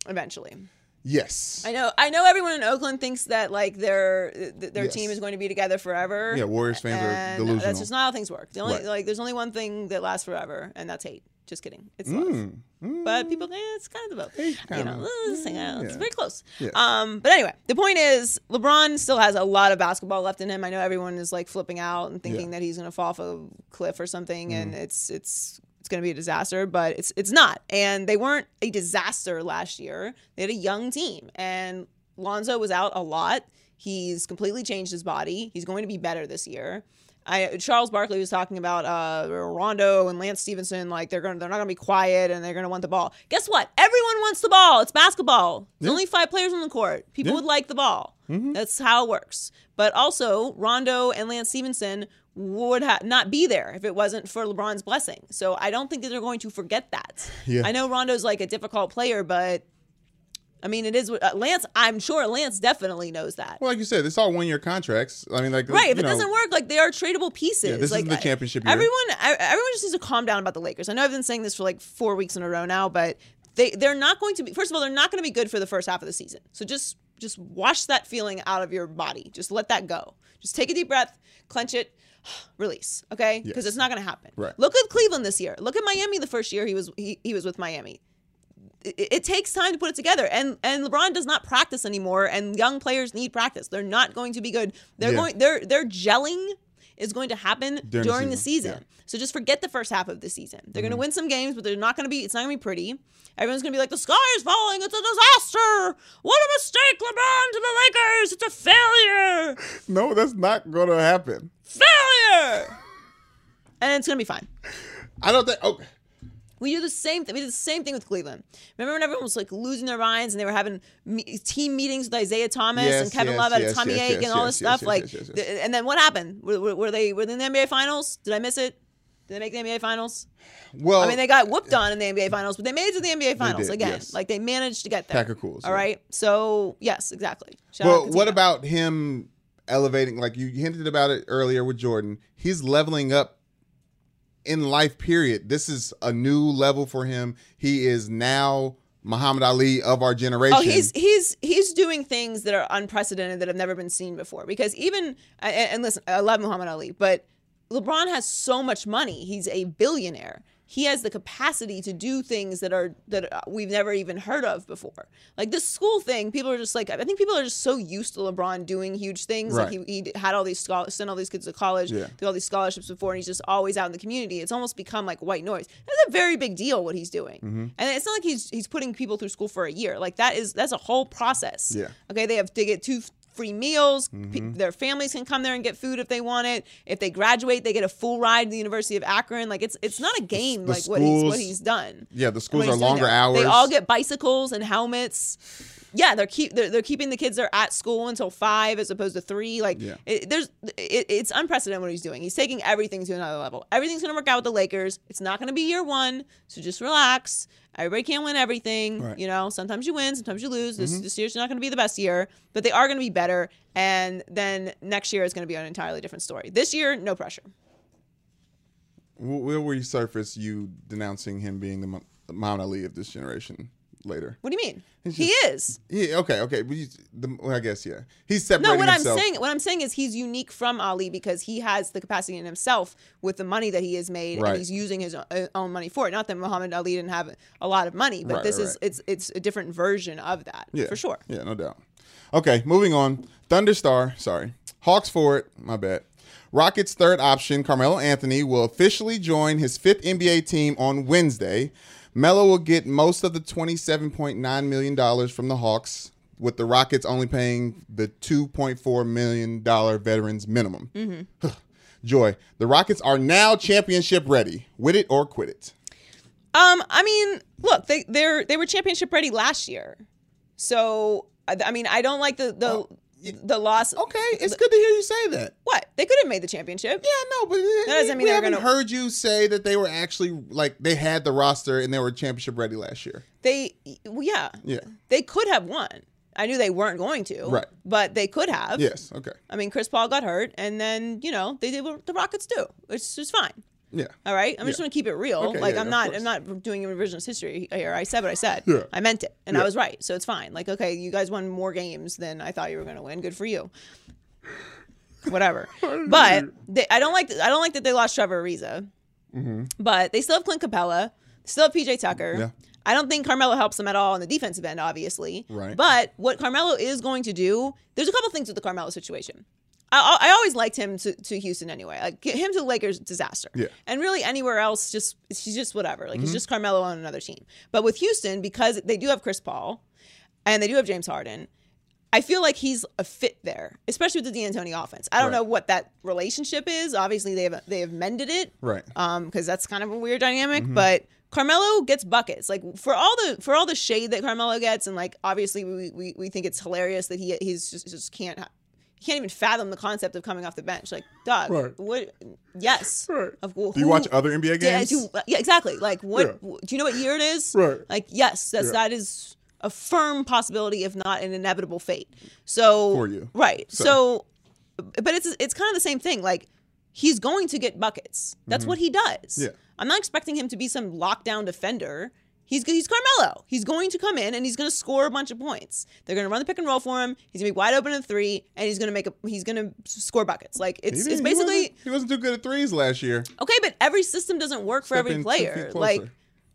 A: eventually.
B: yes.
A: I know. I know everyone in Oakland thinks that like their th- their
B: Yes.
A: team is going to be together forever.
B: Yeah, Warriors fans are delusional.
A: That's just not how things work. The only
B: Right.
A: like there's only one thing that lasts forever, and that's hate. Just kidding. It's love.
B: Mm,
A: But people, eh, it's kind of the both. You know, uh, it's
B: Yeah.
A: very close.
B: Yeah.
A: Um, but anyway, the point is, LeBron still has a lot of basketball left in him. I know everyone is like flipping out and thinking
B: Yeah. Mm.
A: that he's going to fall off a cliff or something, and it's it's it's going to be a disaster. But it's it's not. And they weren't a disaster last year. They had a young team, and Lonzo was out a lot. He's completely changed his body. He's going to be better this year. I, Charles Barkley was talking about uh, Rondo and Lance Stephenson, like they're going, they're not going to be quiet and they're going to want the ball. Guess what? Everyone wants the ball. It's basketball. There's only five players on the court. People
B: Yeah.
A: would like the ball. That's how it works. But also, Rondo and Lance Stephenson would ha- not be there if it wasn't for LeBron's blessing. So I don't think that they're going to forget that.
B: Yeah.
A: I know Rondo's like a difficult player, but I mean, it is what- uh, Lance. I'm sure Lance definitely knows that.
B: Well, like you said, it's all one year contracts. I mean, like
A: Right. If it
B: know,
A: doesn't work, like they are tradable pieces.
B: Yeah, this
A: like
B: isn't the championship year.
A: Everyone, I- everyone just needs to calm down about the Lakers. I know I've been saying this for like four weeks in a row now, but they they're not going to be. First of all, they're not going to be good for the first half of the season. So just just wash that feeling out of your body. Just let that go. Just take a deep breath, clench it. *sighs* Release, okay? Because
B: Yes.
A: it's not going to happen.
B: Right.
A: Look at Cleveland this year. Look at Miami the first year he was he, he was with Miami it, it takes time to put it together and and LeBron does not practice anymore and young players need practice they're not going to be good they're
B: Yeah.
A: going they're gelling is going to happen
B: During
A: during,
B: the
A: the
B: season,
A: season,
B: yeah. Mm-hmm.
A: so just forget the first half of the season they're going to win some games but they're not going to be it's not going to be pretty everyone's going to be like the sky is falling it's a disaster what a mistake LeBron to the Lakers it's a failure *laughs*
B: no, that's not going to happen.
A: Failure and it's to be fine
B: I don't think. Okay,
A: We do the same thing. We did the same thing with Cleveland. Remember when everyone was like losing their minds and they were having me- team meetings with Isaiah Thomas
B: Yes,
A: and Kevin
B: yes,
A: Love had
B: yes,
A: a tummy
B: yes,
A: and all this stuff. like, th- and then what happened? Were, were, were they were they in the NBA Finals? Did I miss it? Did they make the NBA Finals?
B: well,
A: I mean, they got whooped on in the NBA Finals, but they made it to the NBA Finals
B: did,
A: again. Like they managed to get there.
B: Pack of cools,
A: All right. So yes, exactly. Shout
B: Well, what about him elevating? Like you hinted about it earlier with Jordan. He's leveling up in life. Period. This is a new level for him. He is now Muhammad Ali of our oh, generation.
A: Oh, he's he's he's doing things that are unprecedented that have never been seen before. Because even and, and listen, I love Muhammad Ali, but LeBron has so much money. He's a billionaire. He has the capacity to do things that are that uh, we've never even heard of before. Like this school thing, people are just like I think people are just so used to LeBron doing huge things. Like
B: Right.
A: he, he had all these schol- sent all these kids to college,
B: Yeah.
A: did all these scholarships before, and he's just always out in the community. It's almost become like white noise. That's a very big deal what he's doing,
B: Mm-hmm.
A: and it's not like he's he's putting people through school for a year. Like that is that's a whole process.
B: Yeah.
A: Okay, they have to get two free meals.
B: Mm-hmm.
A: their families can come there and get food if they want it. If they graduate, they get a full ride to the University of Akron. Like it's it's not a game
B: the
A: like what he's what he's done.
B: Yeah, the schools are longer hours.
A: They all get bicycles and helmets. Yeah, they're keep they're, they're keeping the kids there at school until five as opposed to three. Like
B: Yeah.
A: it, there's it, it's unprecedented what he's doing. He's taking everything to another level. Everything's gonna work out with the Lakers. It's not gonna be year one, so just relax. Everybody can't win everything.
B: Right. Mm-hmm.
A: You know, sometimes you win, sometimes you lose. This this year's not gonna be the best year, but they are gonna be better. And then next year is gonna be an entirely different story. This year, no pressure.
B: Where will resurface you denouncing him being the Muhammad Ali of this generation later?
A: What do you mean?
B: It's
A: he is.
B: Yeah, okay, okay. But you, the, well, I guess yeah. He's separating.
A: No, what I'm saying, what I'm saying is he's unique from Ali because he has the capacity in himself with the money that he has made,
B: Right.
A: and he's using his uh, own money for it. Not that Muhammad Ali didn't have a lot of money, but
B: Right,
A: this
B: right,
A: is it's it's a different version of that
B: Yeah,
A: for sure.
B: Yeah, no doubt. Okay, moving on. Thunderstar, sorry. Hawks for it. my bad. Rockets' third option, Carmelo Anthony, will officially join his fifth NBA team on Wednesday. Melo will get most of the $27.9 million from the Hawks, with the Rockets only paying the $2.4 million veterans minimum.
A: Mm-hmm. *sighs*
B: Joy, the Rockets are now championship ready. Wit it or quit it.
A: Um, I mean, look, they they're they were championship ready last year, so I, I mean, I don't like the the the loss.
B: Okay, it's good to hear you say that.
A: What they could have made the championship.
B: Yeah, no, but that
A: doesn't mean
B: we haven't
A: gonna-
B: heard you say that they were actually like they had the roster and they were championship ready last year.
A: They, well, yeah,
B: Yeah.
A: they could have won. I knew they weren't going to,
B: Right.
A: But they could have.
B: Yes. Okay.
A: I mean, Chris Paul got hurt, and then you know they did what the Rockets do, which is fine.
B: Yeah.
A: All right, I'm just going to keep it real.
B: Okay,
A: like
B: yeah,
A: I'm not. I'm not doing revisionist history here. I said what I said.
B: Yeah.
A: I meant it, and
B: Yeah.
A: I was right, so it's fine. Like, okay, you guys won more games than I thought you were going to win. Good for you. Whatever. *laughs* but they, I don't like, I don't like that they lost Trevor Ariza. But they still have Clint Capela, still have PJ Tucker.
B: Mm-hmm. Yeah.
A: I don't think Carmelo helps them at all on the defensive end, obviously.
B: Right.
A: But what Carmelo is going to do, there's a couple things with the Carmelo situation. I, I always liked him to, to Houston anyway. Like get him to the Lakers, disaster.
B: Yeah. Mm-hmm.
A: And really anywhere else, just he's just whatever. Like he's just Carmelo on another team. But with Houston, because they do have Chris Paul, and they do have James Harden, I feel like he's a fit there, especially with the D'Antoni offense. I don't
B: Right.
A: know what that relationship is. Obviously, they have they have mended it,
B: Right.
A: Um, because that's kind of a weird dynamic. But Carmelo gets buckets. Like for all the for all the shade that Carmelo gets, and like obviously we we, we think it's hilarious that he he's just just can't he can't even fathom the concept of coming off the bench. Like, dog,
E: Right.
A: what? Yes.
E: Right.
A: Of, well,
B: Do you
A: who-
B: watch other NBA
A: Yeah,
B: games?
A: do- yeah, exactly. Like, what?
E: Yeah.
A: Do you know what year it is?
E: Right.
A: Like, yes, that's
E: Yeah.
A: that is a firm possibility, if not an inevitable fate. So
B: For you.
A: right?
B: So-
A: So, but it's it's kind of the same thing. Like, he's going to get buckets. That's what he does.
B: Mm-hmm. Yeah.
A: I'm not expecting him to be some lockdown defender. He's he's Carmelo. He's going to come in and he's going to score a bunch of points. They're going to run the pick and roll for him. He's going to be wide open in three, and he's going to make a he's going to score buckets. Like
B: He
A: it's it's
B: he
A: basically
B: wasn't, he wasn't too good at threes last year.
A: okay, but every system doesn't work for
B: Step
A: every player. Like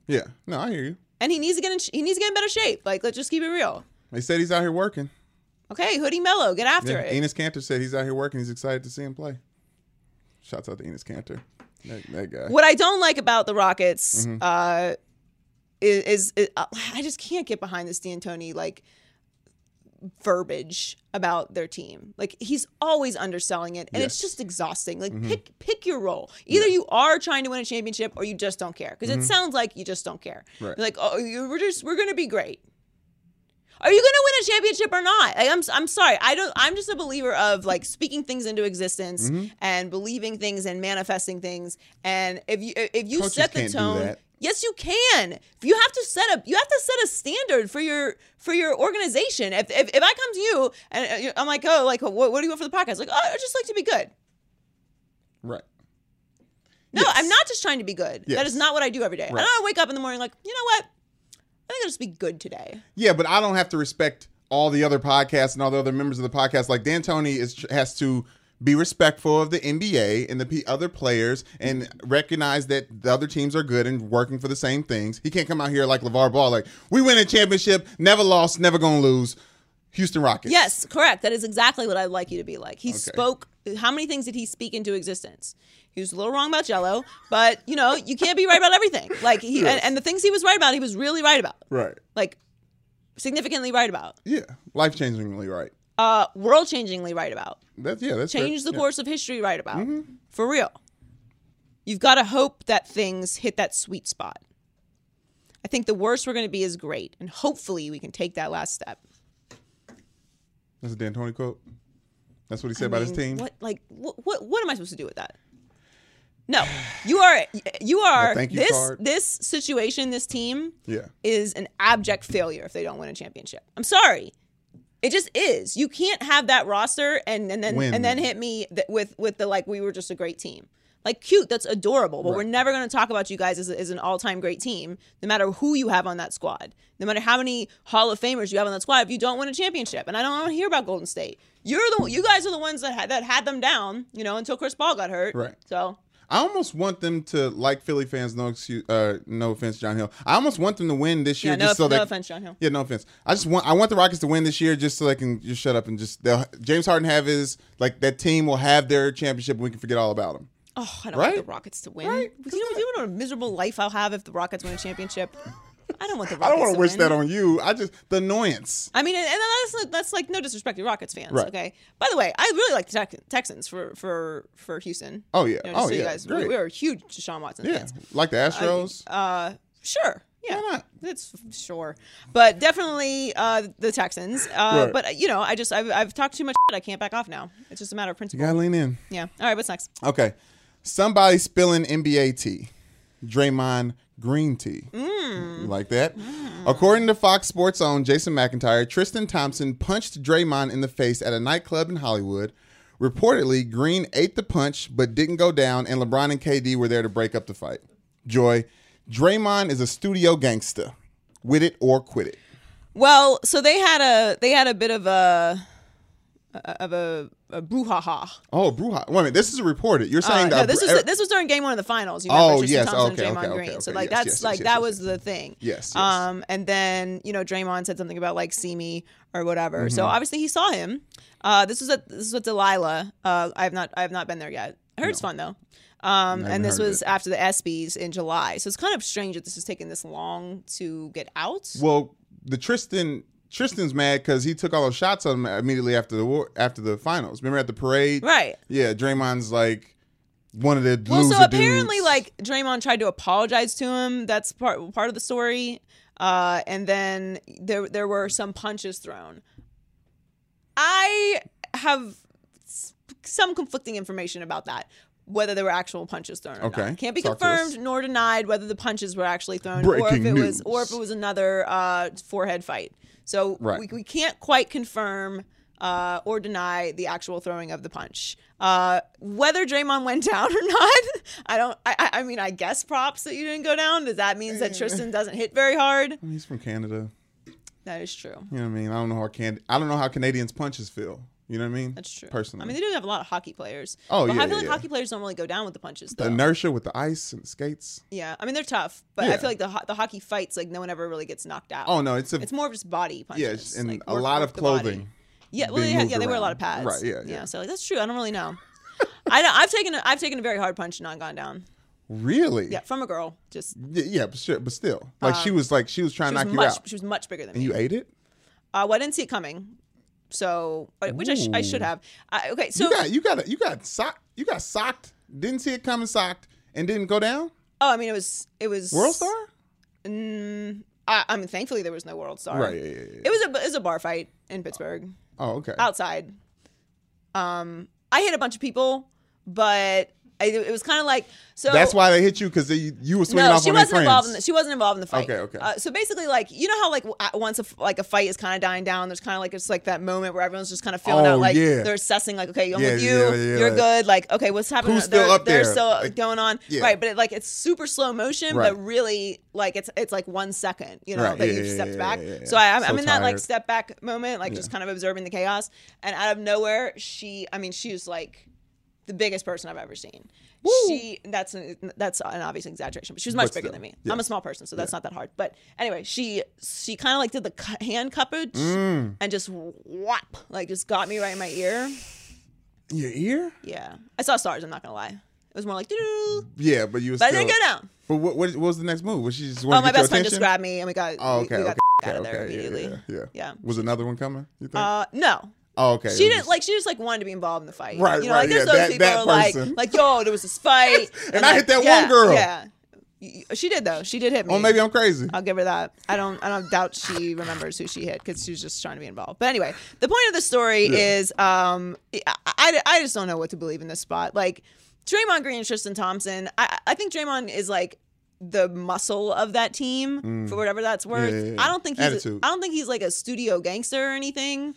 B: yeah, no, I hear you.
A: and he needs to get in he needs to get in better shape. Like let's just keep it real.
B: They said he's out here working.
A: Okay, Hoodie Melo, get after
B: Yeah,
A: it.
B: Enes Kanter said he's out here working. He's excited to see him play. Shouts out to Enes Kanter. That, that guy.
A: What I don't like about the Rockets
B: Mm-hmm.
A: uh, is, is, uh, *sighs* I just can't get behind this D'Antoni like verbiage about their team. Like he's always underselling it, and it's
B: Yes. Mm-hmm.
A: just exhausting. Like pick pick your role. Either you are trying to win a championship, or you just don't care. Because it sounds like you just don't care.
B: Mm-hmm. Right.
A: Like, oh, you, we're just we're gonna be great. Are you gonna win a championship or not? Like, I'm I'm sorry. I don't. I'm just a believer of like speaking things into existence
B: Mm-hmm.
A: and believing things and manifesting things. And if you if you
B: Coaches
A: set the tone. Yes, you can. If you have to set up, you have to set a standard for your for your organization. If if, if I come to you and I'm like, oh, like what, what do you want for the podcast? Like, oh, I just like to be good.
B: Right.
A: No,
B: Yes.
A: I'm not just trying to be good. That
B: Yes.
A: is not what I do every day. I don't wake up in the morning like, you know what? I think I'll just be good today.
B: Yeah, but I don't have to respect all the other podcasts and all the other members of the podcast. Like D'Antoni is has to be respectful of the NBA and the p- other players and recognize that the other teams are good and working for the same things. He can't come out here like LeVar Ball, like, we win a championship, never lost, never gonna lose. Houston Rockets.
A: Yes, correct. That is exactly what I'd like you to be like. He spoke. How many things did he speak into existence? He was a little wrong about Gelo, but you know you can't be right about everything. *laughs* Like he and, and the things he was right about, he was really right about.
B: Right.
A: Like significantly right about.
B: Yeah. Life changingly right.
A: Uh, world changingly right about.
B: That's yeah, that's fair.
A: Change the
B: Yeah.
A: course of history right about. For real. You've got to hope that things hit that sweet spot. I think the worst we're going to be is great, and hopefully we can take that last step.
B: That's a D'Antoni quote. That's what he said
A: I
B: about his team.
A: What like what, what what am I supposed to do with that? No, you are you are
B: thank you
A: this
B: card.
A: this situation. This team
B: Yeah.
A: is an abject failure if they don't win a championship. I'm sorry, it just is. You can't have that roster and and then
B: Win.
A: and then hit me th- with with the like we were just a great team. Like cute, that's adorable, but we're never going to talk about you guys as, as an all-time great team, no matter who you have on that squad, no matter how many Hall of Famers you have on that squad. If you don't win a championship, and I don't want to hear about Golden State, you're the you guys are the ones that had, that had them down, you know, until Chris Paul got hurt.
B: Right.
A: So
B: I almost want them to like Philly fans. No excuse, uh, no offense, John Hill. I almost want them to win this year.
A: yeah, no,
B: just so
A: no
B: they,
A: offense, John Hill.
B: Yeah, no offense. I just want I want the Rockets to win this year just so they can just shut up and just they'll, James Harden have his like that team will have their championship and we can forget all about them.
A: Oh, I don't
B: Right?
A: want the Rockets to win.
B: Right?
A: Do you know, you know what a miserable life I'll have if the Rockets win a championship? I don't want the Rockets *laughs*
B: I don't want
A: to
B: wish
A: win.
B: that on you. I just the annoyance.
A: I mean, and that's that's like no disrespect to Rockets fans.
B: Right.
A: Okay. By the way, I really like the Tex- Texans for for for Houston.
B: Oh, yeah.
A: You know,
B: Oh,
A: so you guys, we,
B: Great.
A: we are huge Deshaun Watson
B: Yeah,
A: fans.
B: like the Astros.
A: Uh, sure. Yeah.
B: Why not?
A: That's sure, but definitely uh, the Texans. Uh,
B: Right.
A: But you know, I just I've, I've talked too much. Shit. I can't back off now. It's just a matter of
B: you
A: principle.
B: gotta lean in.
A: yeah. All right. What's next?
B: Okay, somebody spilling NBA tea. Draymond green tea. You like that? Mm. According to Fox Sports own Jason McIntyre, Tristan Thompson punched Draymond in the face at a nightclub in Hollywood. Reportedly, Green ate the punch but didn't go down, and LeBron and KD were there to break up the fight. Joy, Draymond is a studio gangster. With it or quit it.
A: Well, so they had a they had a bit of a of a, a brouhaha.
B: Oh, Bruja. Wait a minute. This is reported. You're
A: Uh,
B: saying
A: no,
B: that
A: this was this was during game one of the finals. You remember
B: Oh,
A: Tristan
B: yes.
A: Thompson
B: Okay,
A: and Draymond
B: okay,
A: Green.
B: okay,
A: so like
B: Yes,
A: that's
B: yes,
A: like
B: yes,
A: that was the thing.
B: Yes.
A: Um, and then you know Draymond said something about like see me or whatever. So
B: Mm-hmm.
A: obviously he saw him. Uh, this was at this is at Delilah. Uh, I have not I have not been there yet. I heard it's fun though. Um, and this was after the ESPYS in July. So it's kind of strange that this is taking this long to get out.
B: Well, the Tristan Tristan's mad because he took all those shots on him immediately after the war, after the finals. Remember at the parade?
A: Right.
B: Yeah, Draymond's like one of the
A: Well, so apparently,
B: dudes.
A: like Draymond tried to apologize to him. That's part part of the story. Uh, and then there there were some punches thrown. I have some conflicting information about that. Whether there were actual punches thrown or
B: Okay.
A: not can't be
B: Talk
A: confirmed nor denied whether the punches were actually thrown or if
B: Breaking
A: it was or if it was another uh, forehead fight. So
B: Right.
A: we, we can't quite confirm uh, or deny the actual throwing of the punch. Uh, whether Draymond went *laughs* down or not, I don't. I, I- I mean, I guess props that you didn't go down. Does that mean that Tristan doesn't hit very hard?
B: He's from Canada.
A: That is true.
B: You know what I mean? I don't know how can I don't know how Canadians punches feel. You know what I mean?
A: That's true.
B: Personally,
A: I mean, they do have a lot of hockey players.
B: Oh,
A: but
B: yeah,
A: I feel
B: yeah,
A: like
B: yeah.
A: hockey players don't really go down with the punches. Though.
B: the inertia with the ice and the skates.
A: Yeah, I mean they're tough, but I feel like the ho- the hockey fights like no one ever really gets knocked out.
B: Oh no, it's a
A: it's more of just body punches.
B: yes, and
A: like,
B: a
A: work-
B: lot
A: work
B: of clothing.
A: Yeah, well, yeah, yeah, they wear a lot of pads.
B: Right, yeah, yeah.
A: So like that's true. I don't really know. *laughs* I know, I've taken a, I've taken a very hard punch and not gone down.
B: Really?
A: Yeah, from a girl. Just
B: Yeah, but sure, but still, like she was like she was trying
A: Um, she
B: to knock you out,
A: she was much bigger than
B: and
A: me.
B: you ate it.
A: Uh, well, I didn't see it coming, so which I, sh- I should have. I, okay, so
B: you got you got you got socked. You got socked. Didn't see it coming, socked, and didn't go down.
A: oh, I mean it was it was
B: World star.
A: Mm, I, I mean, thankfully there was no world star.
B: Right. Yeah, yeah, yeah.
A: It was a it was a bar fight in Pittsburgh.
B: Oh, okay.
A: outside. Um, I hit a bunch of people, but I, it was kind of like so.
B: That's why they hit you because you you were swinging
A: No,
B: off
A: she
B: on their
A: wasn't
B: friends.
A: involved in the, she wasn't involved in the fight.
B: Okay, okay.
A: Uh, so basically, like you know how like once a, like a fight is kind of dying down, there's kind of like it's like that moment where everyone's just kind of feeling
B: Oh,
A: out like
B: yeah.
A: they're assessing like okay, I'm
B: Yeah,
A: with you,
B: yeah, yeah,
A: you're
B: like,
A: good, like okay, what's happening?
B: who's still
A: they're,
B: up
A: They're
B: there?
A: still
B: Like,
A: going on,
B: yeah.
A: right? But it, like it's super slow motion,
B: Right.
A: but really like it's it's like one second, you know,
B: Right,
A: that
B: yeah,
A: you
B: yeah,
A: stepped
B: yeah,
A: back.
B: yeah, yeah,
A: So I, I'm,
B: yeah.
A: I'm
B: So
A: in that like
B: tired.
A: step back moment, like just kind of observing the chaos, and out of nowhere, she, I mean, she was like the biggest person I've ever seen. She that's an, that's an obvious exaggeration, but she was much bigger than me.
B: yeah.
A: I'm a small person, so that's not that hard. But anyway, she she kind of like did the cu- hand cuppage
B: Mm.
A: and just whap, like just got me right in my ear.
B: Your ear?
A: Yeah, I saw stars. I'm not gonna lie. It was more like doo
B: Yeah, but you was
A: but I
B: still.
A: didn't go down.
B: But what, what, what was the next move? Was she just
A: Oh, my
B: to get
A: best friend just grabbed me and we got
B: Oh, okay,
A: we, got
B: okay,
A: the out of
B: okay,
A: there
B: okay, yeah,
A: immediately.
B: Yeah, yeah,
A: Yeah.
B: Was another one coming? You think?
A: Uh, no.
B: Oh, okay.
A: She didn't like. She just like wanted to be involved in the fight.
B: Right,
A: You know,
B: right,
A: like there's
B: yeah,
A: those
B: that-
A: people
B: that
A: like, like, yo, there was this fight, *laughs*
B: And I
A: like,
B: hit that one girl.
A: Yeah, she did though. She did hit me.
B: Oh, maybe I'm crazy.
A: I'll give her that. I don't. I don't doubt she remembers who she hit because she was just trying to be involved. But anyway, the point of the story is, um, I, I, I just don't know what to believe in this spot. Like Draymond Green and Tristan Thompson. I, I think Draymond is like the muscle of that team for whatever that's worth.
B: Mm. yeah, yeah.
A: I don't think he's.
B: Attitude.
A: I don't think he's like a studio gangster or anything.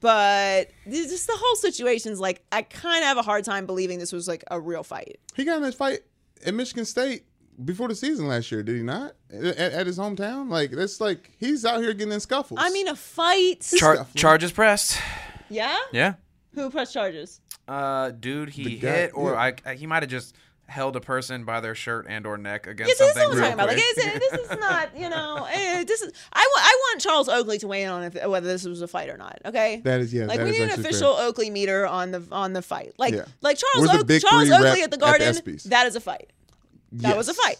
A: But this, just the whole situation's like I kind of have a hard time believing this was like a real fight.
B: He got in this fight at Michigan State before the season last year, did he not? At, at his hometown? Like, that's like, he's out here getting in scuffles.
A: I mean, a fight.
E: Char- charges pressed.
A: yeah.
E: Yeah.
A: Who pressed charges?
E: Uh, dude, he
B: guy-
E: hit, or
B: yeah.
E: I, I- he might have just held a person by their shirt and or neck against
A: Yeah,
E: against
A: this is
E: something.
A: what I'm
E: real
A: talking about. Like,
E: quick.
A: this is not, *laughs* you know, eh, this is. I, wa- I want Charles Oakley to weigh in on if, whether this was a fight or not. Okay.
B: That is- yeah,
A: Like
B: that
A: we
B: is
A: need an
B: actually fair.
A: official Oakley meter on the on the fight. Like
B: Yeah.
A: like Charles Oak, Charles Oakley at the
B: at the
A: Garden. That is a fight. That was a fight.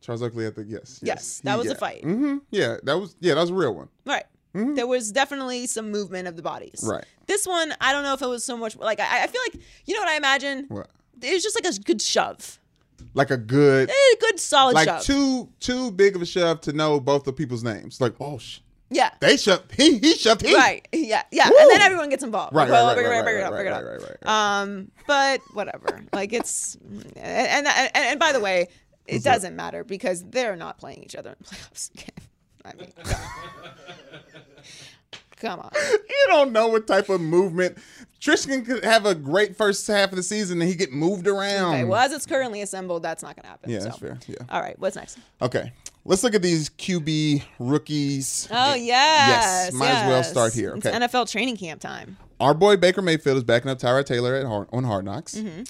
B: Charles Oakley at the, yes.
A: Yes, that was a fight.
B: hmm Yeah, that was, yeah, that was a real one.
A: Right. There was definitely some movement of the bodies.
B: Mm-hmm. Right.
A: This one, I don't know if it was so much like I, I feel like you know what I imagine.
B: What?
A: It was just like a good shove,
B: Like a good,
A: a good solid
B: like
A: shove.
B: too, too big of a shove to know both the people's names. Like, oh, sh-
A: yeah.
B: they shoved, he, he shoved he.
A: Right. Yeah. Yeah.
B: Woo!
A: And then everyone gets involved.
B: Right,
A: well,
B: right, right,
A: up, bring it
B: right,
A: up, bring it
B: right, right, right, right.
A: Um, but whatever. like it's and, and and and by the way, it doesn't matter because they're not playing each other in playoffs again. *laughs* I mean, come on. *laughs*
B: You don't know what type of movement. Tristan could have a great first half of the season and he get moved around.
A: Okay. Well, as it's currently assembled, that's not going to happen.
B: yeah,
A: so.
B: that's fair. Yeah.
A: All right. What's next?
B: Okay. Let's look at these QB rookies.
A: Oh yes.
B: Yes, might as well start here.
A: It's
B: Okay.
A: NFL training camp time.
B: Our boy Baker Mayfield is backing up Tyrod Taylor at Hard, on Hard Knocks.
A: Mm-hmm.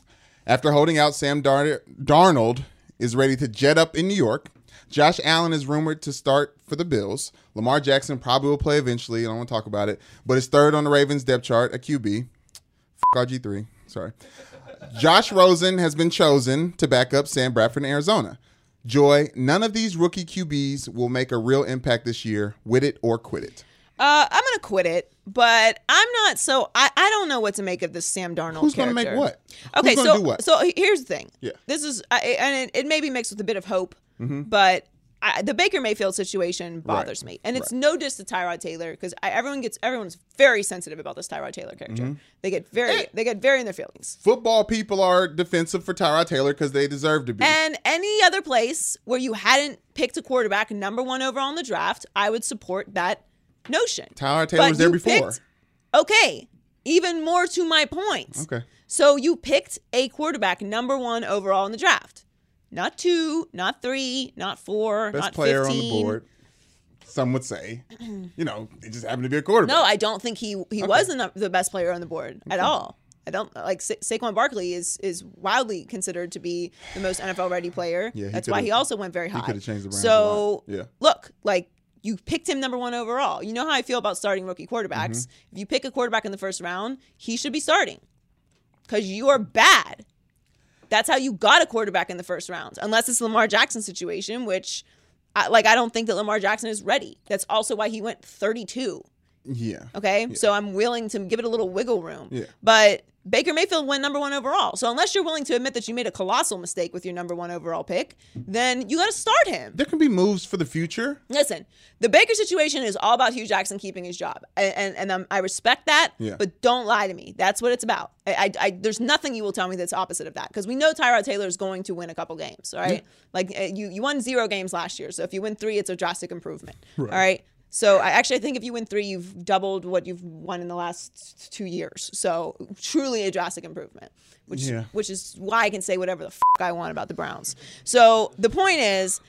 B: After holding out, Sam Dar- Darnold is ready to jet up in New York. Josh Allen is rumored to start for the Bills. Lamar Jackson probably will play eventually. I don't want to talk about it, but is third on the Ravens depth chart at QB. F- RG3. Sorry. Josh Rosen has been chosen to back up Sam Bradford in Arizona. Joy, none of these rookie QBs will make a real impact this year. With it or quit it.
A: Uh, I'm gonna quit it, but I'm not so. I, I don't know what to make of this Sam Darnold.
B: Who's gonna make what?
A: Okay, so
B: do what?
A: so here's the thing.
B: Yeah.
A: This is I, and it, it may be mixed with a bit of hope,
B: Mm-hmm.
A: but I, the Baker Mayfield situation bothers me, and it's no diss to Tyrod Taylor because everyone gets everyone's very sensitive about this Tyrod Taylor character.
B: Mm-hmm.
A: They get very they get very in their feelings.
B: Football people are defensive for Tyrod Taylor because they deserve to be.
A: And any other place where you hadn't picked a quarterback number one overall in the draft, I would support that notion.
B: Tyrod Taylor
A: But
B: was there before.
A: picked- okay, even more to my point.
B: Okay.
A: So you picked a quarterback number one overall in the draft. Not two, not three, not four,
B: Best
A: not
B: player
A: 15.
B: on the board. Some would say, *clears throat* you know, it just happened to be a quarterback.
A: No, I don't think he he was the, num- the best player on the board at all. I don't like Sa- Saquon Barkley is is wildly considered to be the most NFL ready player.
B: Yeah,
A: That's why he also went very high.
B: He could've changed the Browns
A: So.
B: Yeah.
A: look, like you picked him number one overall. You know how I feel about starting rookie quarterbacks.
B: Mm-hmm.
A: If you pick a quarterback in the first round, he should be starting because you are bad. That's how you got a quarterback in the first round, unless it's Lamar Jackson situation, which, I, like, I don't think that Lamar Jackson is ready. That's also why he went 32.
B: Yeah.
A: Okay. So I'm willing to give it a little wiggle room.
B: Yeah.
A: But Baker Mayfield went number one overall. So unless you're willing to admit that you made a colossal mistake with your number one overall pick, then you got to start him.
B: There can be moves for the future.
A: Listen, the Baker situation is all about Hue Jackson keeping his job, and and, and um, I respect that.
B: Yeah.
A: But don't lie to me. That's what it's about. I, I, I there's nothing you will tell me that's opposite of that because we know Tyrod Taylor is going to win a couple games. All right, like uh, you you won zero games last year, so if you win three, it's a drastic improvement. All right. So I actually I think if you win three, you've doubled what you've won in the last two years. So truly a drastic improvement, which
B: Yeah.
A: which is why I can say whatever the fuck I want about the Browns. So the point is,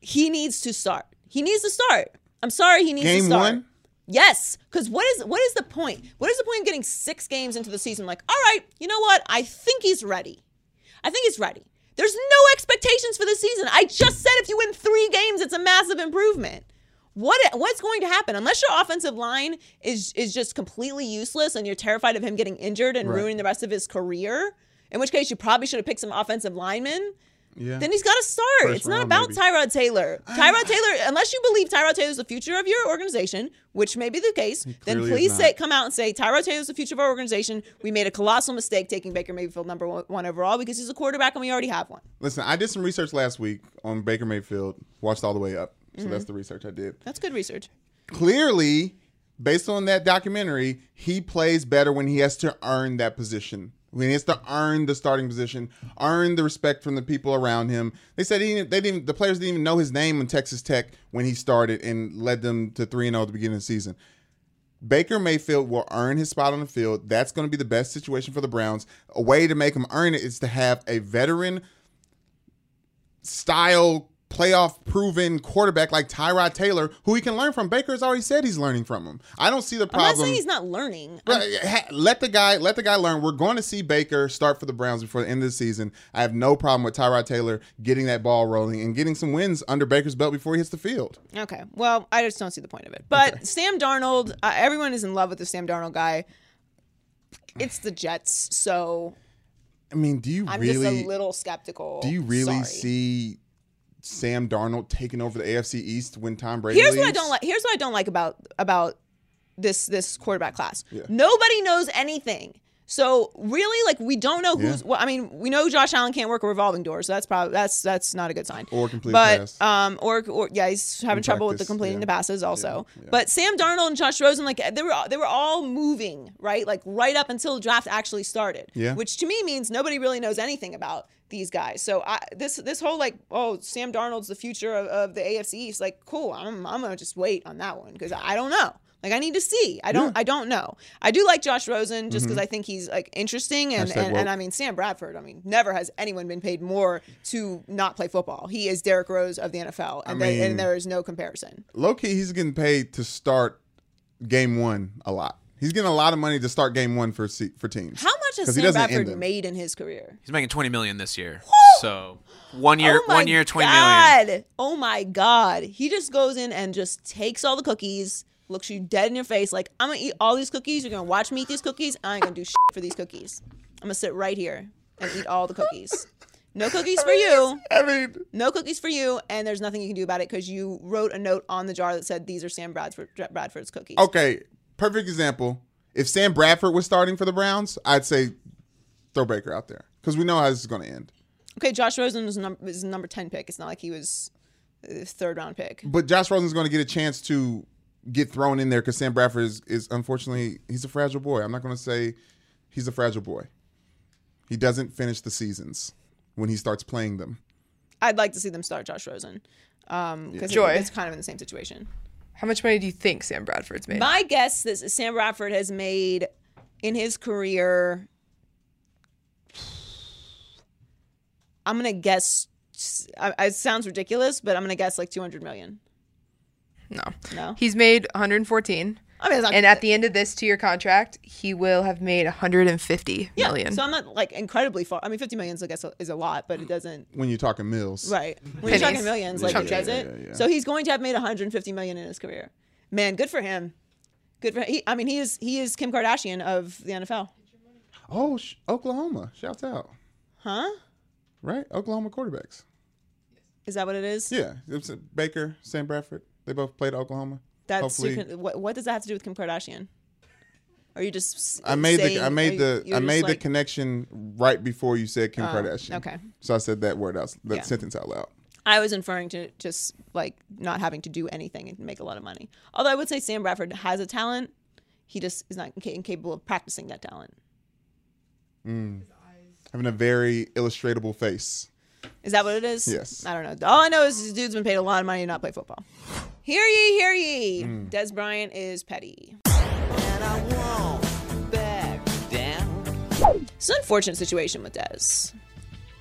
A: he needs to start. He needs to start. I'm sorry, he needs to
B: Game
A: start.
B: one?
A: Yes, because what is what is the point? What is the point of getting six games into the season? Like, all right, you know what? I think he's ready. I think he's ready. There's no expectations for this season. I just said if you win three games, it's a massive improvement. What what's going to happen unless your offensive line is is just completely useless and you're terrified of him getting injured and ruining the rest of his career? In which case, you probably should have picked some offensive linemen.
B: Yeah.
A: Then he's got to start.
B: First
A: it's not about
B: maybe.
A: Tyrod Taylor. Tyrod Taylor, unless you believe Tyrod Taylor is the future of your organization, which may be the case, then please say come out and say Tyrod Taylor is the future of our organization. We made a colossal mistake taking Baker Mayfield number one one overall because he's a quarterback and we already have one.
B: Listen, I did some research last week on Baker Mayfield. Watched all the way up, so
A: Mm-hmm.
B: that's the research I did.
A: That's good research.
B: Clearly, based on that documentary, he plays better when he has to earn that position. When he has to earn the starting position, earn the respect from the people around him. They said he didn't, they didn't. The players didn't even know his name in Texas Tech when he started and led them to three and zero at the beginning of the season. Baker Mayfield will earn his spot on the field. That's going to be the best situation for the Browns. A way to make him earn it is to have a veteran style playoff proven quarterback like Tyrod Taylor, who he can learn from. Baker has already said he's learning from him. I don't see the problem.
A: I'm not saying he's not learning.
B: Let the guy let the guy learn. We're going to see Baker start for the Browns before the end of the season. I have no problem with Tyrod Taylor getting that ball rolling and getting some wins under Baker's belt before he hits the field.
A: Okay. Well, I just don't see the point of it. But Sam Darnold, uh, everyone is in love with the Sam Darnold guy. It's the Jets, so
B: I mean, do you
A: I'm
B: really
A: just a little skeptical.
B: do you really
A: Sorry.
B: see Sam Darnold taking over the AFC East when Tom Brady
A: Here's what I don't like. Here's what I don't like about about this this quarterback class. Nobody knows anything. So really, like we don't know who's.
B: Yeah.
A: Well, I mean, we know Josh Allen can't work a revolving door, so that's probably that's that's not a good sign.
B: Or complete
A: but
B: pass.
A: um, or or yeah, he's having
B: In
A: trouble with the
B: practice,
A: completing
B: yeah.
A: the passes also.
B: Yeah.
A: But Sam Darnold and Josh Rosen, like they were they were all moving right, like right up until the draft actually started.
B: Yeah.
A: Which to me means nobody really knows anything about these guys. So I this this whole like oh Sam Darnold's the future of, of the AFC East like cool I'm I'm gonna just wait on that one because I don't know like I need to see I don't I don't know I do like Josh Rosen just because I think he's like interesting and
B: Mm-hmm.
A: And, and. I mean Sam Bradford I mean never has anyone been paid more to not play football he is Derrick Rose of the NFL and, there-
B: mean-
A: and there is no comparison
B: Low key, he's getting paid to start game one a lot. He's getting a lot of money to start game one for se- for teams.
A: how much has
B: 'Cause he
A: Sam Bradford made in his career
E: He's making 20 million this year. So one year,
A: Oh my
E: one year, twenty million.
A: God. Oh my god. He just goes in and just takes all the cookies, looks you dead in your face, like I'm gonna eat all these cookies. You're gonna watch me eat these cookies. I ain't gonna do shit for these cookies. I'm gonna sit right here and eat all the cookies. No cookies for you.
B: I mean,
A: No cookies for you, and there's nothing you can do about it because you wrote a note on the jar that said these are Sam Bradford, Bradford's cookies.
B: okay, perfect example. If Sam Bradford was starting for the Browns, I'd say throw Baker out there because we know how this is going to end.
A: Okay, Josh Rosen is, num- is number ten pick. It's not like he was uh, third round pick.
B: But Josh Rosen's going to get a chance to get thrown in there because Sam Bradford is, is unfortunately he's a fragile boy. I'm not going to say he's a fragile boy. He doesn't finish the seasons when he starts playing them.
A: I'd like to see them start Josh Rosen um, because
F: Joy.
A: it's kind of in the same situation.
F: How much money do you think Sam Bradford's made?
A: My guess is Sam Bradford has made in his career. I'm gonna guess. It sounds ridiculous, but I'm gonna guess like 200 million.
F: No.
A: No,
F: He's made 114.
A: I mean, not,
F: And at the end of this two year contract, he will have made 150
A: yeah.
F: million.
A: So I'm not like incredibly far. I mean, 50 million, I guess, is a lot, but it doesn't.
B: When you're talking mills,
A: Right. When you're talking millions, like
F: Chunky.
A: it does
B: Yeah, yeah, yeah.
A: So he's going to have made 150 million in his career. Man, good for him. Good for he, I mean, he is he is Kim Kardashian of the NFL.
B: Oh, sh- Oklahoma! Shouts out,
A: Huh?
B: right? Oklahoma quarterbacks.
A: Is that what it is?
B: Yeah, it's uh, Baker, Sam Bradford. They both played Oklahoma.
A: That's
B: Hopefully-
A: what, what does that have to do with Kim Kardashian? Are you just
B: I made
A: saying-
B: the I made the I made the connection right before you said Kim
A: Oh,
B: Kardashian.
A: okay.
B: So I said that word out, that
A: Yeah.
B: sentence out loud.
A: I was inferring to just like not having to do anything and make a lot of money. Although I would say Sam Bradford has a talent, he just is not inca- incapable of practicing that talent. Mm.
B: Having a very illustratable face.
A: Is that what it is?
B: Yes.
A: I don't know. All I know is this dude's been paid a lot of money to not play football. Hear ye, hear ye.
B: Hmm.
A: Dez Bryant is petty.
G: And I won't back down.
A: It's an unfortunate situation with Dez.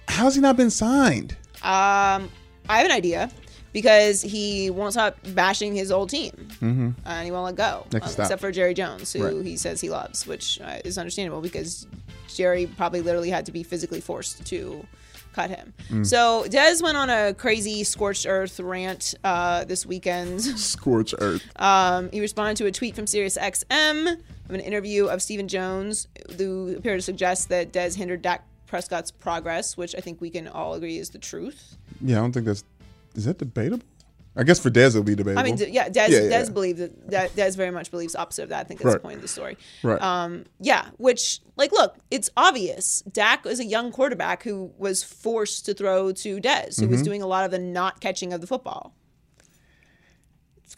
B: How's he not been signed?
A: Um, I have an idea because he won't stop bashing his old team, mm-hmm. and he won't let go,
B: Next
A: um,
B: stop.
A: except for Jerry Jones, who
B: Right.
A: he says he loves, which uh, is understandable because Jerry probably literally had to be physically forced to cut him.
B: Mm.
A: So Dez went on a crazy scorched earth rant uh, this weekend. *laughs*
B: Scorched earth.
A: Um, he responded to a tweet from SiriusXM of an interview of Stephen Jones, who appeared to suggest that Dez hindered Dak Prescott's progress, which I think we can all agree is the truth.
B: Yeah, I don't think that's. Is that debatable? I guess for Dez it'll be debatable.
A: I mean, yeah, Dez,
B: Yeah, yeah,
A: Dez
B: yeah.
A: believes that, Dez very much believes opposite of that. I think that's the point of the story.
B: Right.
A: Um, yeah, which like, look, it's obvious. Dak was a young quarterback who was forced to throw to Dez, who
B: Mm-hmm.
A: was doing a lot of the not catching of the football.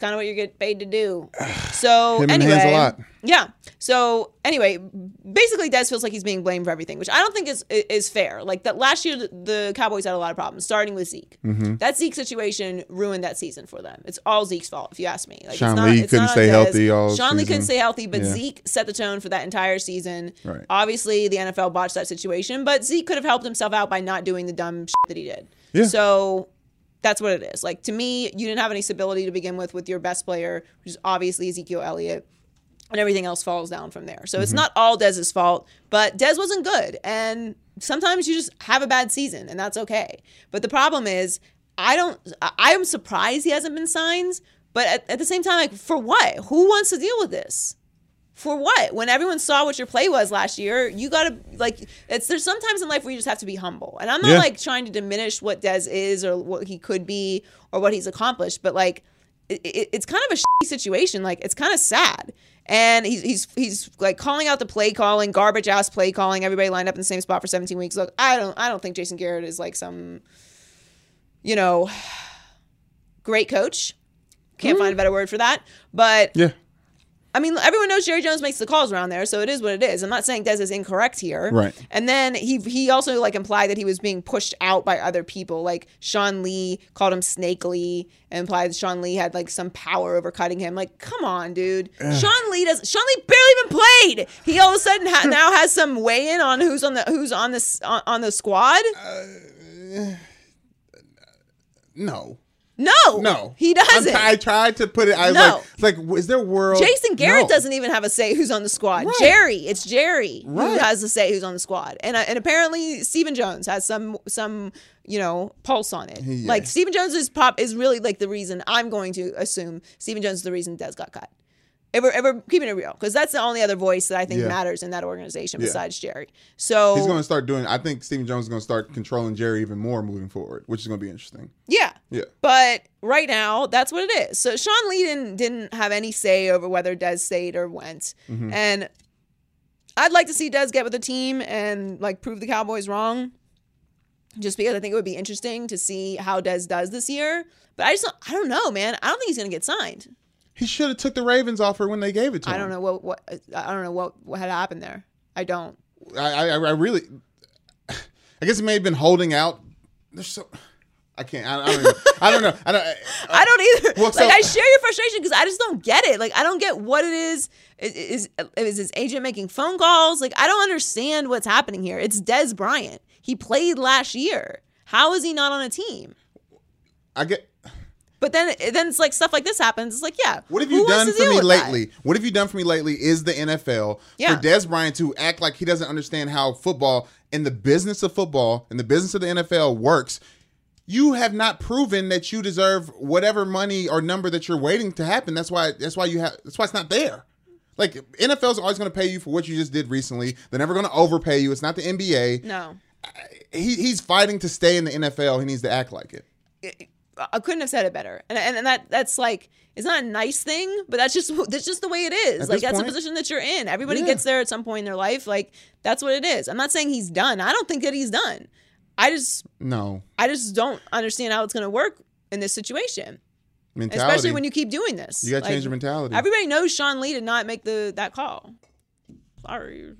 A: Kind of what you get paid to do. *sighs* So
B: Him
A: anyway,
B: a lot.
A: yeah. So anyway, basically, Dez feels like he's being blamed for everything, which I don't think is is fair. Like that last year, the- Cowboys had a lot of problems, starting with Zeke.
B: Mm-hmm.
A: That Zeke situation ruined that season for them. It's all Zeke's fault, if you ask me. Like,
B: Sean
A: it's not,
B: Lee
A: it's
B: couldn't stay
A: Dez.
B: healthy all
A: Sean Lee couldn't stay healthy, but
B: Yeah.
A: Zeke set the tone for that entire season.
B: Right.
A: Obviously, the NFL botched that situation, but Zeke could have helped himself out by not doing the dumb shit that he did.
B: Yeah.
A: So that's what it is. Like to me, you didn't have any stability to begin with with your best player, which is obviously Ezekiel Elliott, and everything else falls down from there. So
B: Mm-hmm.
A: it's not all Dez's fault, but Dez wasn't good, and sometimes you just have a bad season, and that's okay. But the problem is, I don't. I am surprised he hasn't been signed, but at, at the same time, like for what? Who wants to deal with this? For what? When everyone saw what your play was last year, you gotta like it's there's sometimes in life where you just have to be humble. And I'm not
B: Yeah.
A: like trying to diminish what Dez is or what he could be or what he's accomplished, but like it, it, it's kind of a shitty situation. Like it's kind of sad. And he's he's he's like calling out the play calling, garbage ass play calling. Everybody lined up in the same spot for 17 weeks. Look, I don't I don't think Jason Garrett is like some, you know, *sighs* great coach. Can't find a mm. better word for that. But
B: yeah.
A: I mean, everyone knows Jerry Jones makes the calls around there, so it is what it is. I'm not saying Dez is incorrect here.
B: Right.
A: And then he he also like implied that he was being pushed out by other people. Like Sean Lee called him snakely and implied that Sean Lee had like some power over cutting him. Like, come on, dude. *sighs* Sean Lee does. Sean Lee barely even played. He all of a sudden ha- *laughs* now has some weigh in on who's on the who's on this on, on the squad.
B: Uh, *sighs* no.
A: No,
B: No.
A: he doesn't.
B: I'm- tried to put it. I was
A: No.
B: like, like, is there a world?
A: Jason Garrett
B: No.
A: doesn't even have a say who's on the squad.
B: Right.
A: Jerry, it's Jerry who
B: Right.
A: has to say who's on the squad, and uh, and apparently Stephen Jones has some some you know pulse on it.
B: Yeah.
A: Like Stephen Jones is pop is really like the reason I'm going to assume Stephen Jones is the reason Dez got cut. If we're, if we're keeping it real, because that's the only other voice that I think
B: Yeah.
A: matters in that organization
B: Yeah.
A: besides Jerry. So
B: He's going to start doing. I think Stephen Jones is going to start controlling Jerry even more moving forward, which is going to be interesting.
A: yeah,
B: Yeah.
A: But right now, that's what it is. So Sean Lee didn't, didn't have any say over whether Dez stayed or went.
B: Mm-hmm.
A: And I'd like to see Dez get with the team and like prove the Cowboys wrong. just because I think it would be interesting to see how Dez does this year. But I just don't, I don't know, man. I don't think he's gonna get signed.
B: He should have took the Ravens offer when they gave it to him.
A: I don't know what what I don't know what what had happened there. I don't.
B: I, I, I really, I guess he may have been holding out. There's so, I can't. I, I don't. Even, I don't know. I don't.
A: I *laughs* don't either.
B: Well,
A: like I share your frustration because I just don't get it. Like I don't get what it is. Is, is is his agent making phone calls? Like I don't understand what's happening here. It's Dez Bryant. He played last year. How is he not on a team?
B: I get.
A: But then then it's like stuff like this happens. It's like yeah.
B: What have you done for me
A: with that?
B: lately? What have you done for me lately is the NFL
A: Yeah.
B: for Dez Bryant to act like he doesn't understand how football and the business of football and the business of the NFL works. You have not proven that you deserve whatever money or number that you're waiting to happen. That's why. That's why you have. That's why it's not there. Like NFL's always going to pay you for what you just did recently. They're never going to overpay you. It's not the NBA.
A: No.
B: He, he's fighting to stay in the NFL. He needs to act like it.
A: I couldn't have said it better. And, and and that that's like it's not a nice thing, but that's just *laughs* that's just the way it is.
B: At
A: like that's
B: point-
A: the position that you're in. Everybody
B: Yeah.
A: gets there at some point in their life. Like that's what it is. I'm not saying he's done. I don't think that he's done. I just
B: No
A: I just don't understand how it's going to work in this situation,
B: mentality.
A: especially when you keep doing this.
B: You gotta
A: Like,
B: change your mentality.
A: Everybody knows Sean Lee did not make the that call. Sorry,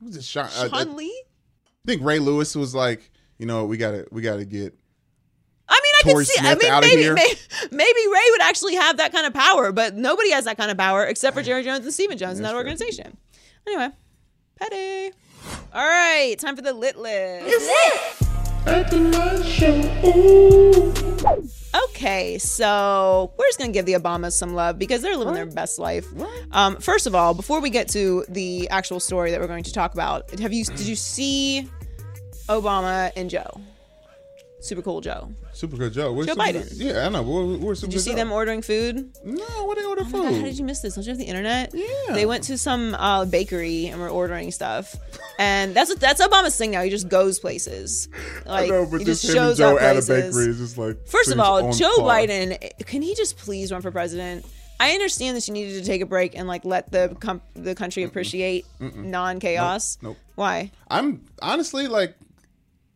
B: Who's this Sean, uh,
A: Sean
B: uh,
A: Lee.
B: I think Ray Lewis was like, you know, we gotta we gotta get
A: I mean, I
B: Torrey
A: can see. I mean, maybe, maybe maybe Ray would actually have that kind of power, but nobody has that kind of power except for Jerry Jones and Stephen Jones in that
B: That's fair.
A: organization. Anyway, petty. All right, time for the lit list. Okay, so we're just gonna give the Obamas some love because they're living their best life. Um, first of all, before we get to the actual story that we're going to talk about, have you did you see Obama and Joe? Super cool Joe.
B: Super Cool Joe. Where's
A: Joe
B: Super
A: Biden.
B: Yeah, I know. Where, where's Super
A: Did you see
B: Joe?
A: them ordering food?
B: No, what they order
A: Oh my God, how did you miss this? Don't you have the internet?
B: Yeah.
A: They went to some uh, bakery and were ordering stuff, and that's what that's Obama's thing now. He just goes places. Like he just shows up places.
B: is just like.
A: First of all, Joe
B: par.
A: Biden, can he just please run for president? I understand that you needed to take a break and like let the com- the country appreciate non chaos.
B: Nope.
A: Why?
B: I'm honestly like,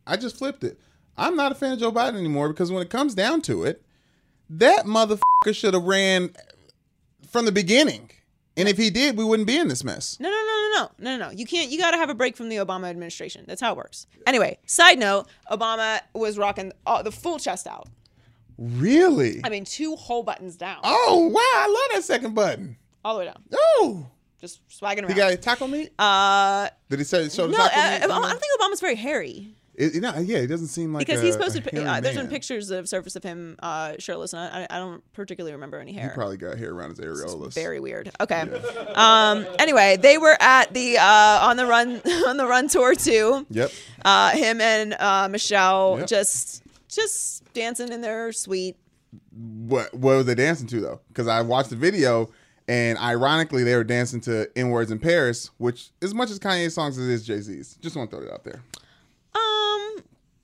B: I just flipped it. I'm not a fan of Joe Biden anymore because when it comes down to it, that motherfucker should have ran from the beginning. And if he did, we wouldn't be in this mess.
A: No, no, no, no, no, no, no, no. You can't. You got to have a break from the Obama administration. That's how it works. Anyway, side note: Obama was rocking all, the full chest out.
B: Really?
A: I mean, two whole buttons down,
B: Oh wow! I love that second button.
A: all the way down,
B: Oh,
A: just swagging around.
B: he got taco meat.
A: uh,
B: Did he say show the
A: no,
B: taco
A: I,
B: meat?
A: I don't think Obama's very hairy.
B: It, you know, yeah, he doesn't seem like
A: because
B: a,
A: he's posted. Uh, there's been pictures have surfaced of him uh, shirtless, and I, I don't particularly remember any hair.
B: He probably got hair around his areolas.
A: Very weird. Okay. *laughs* Um. Anyway, they were at the uh, on the run *laughs* on the run tour too.
B: Yep.
A: Uh, him and uh, Michelle
B: Yep.
A: just just dancing in their suite.
B: What what were they dancing to though? Because I watched the video, and ironically, they were dancing to "N Words in Paris," which, as much as Kanye's songs as it is Jay Z's, just want to throw it out there.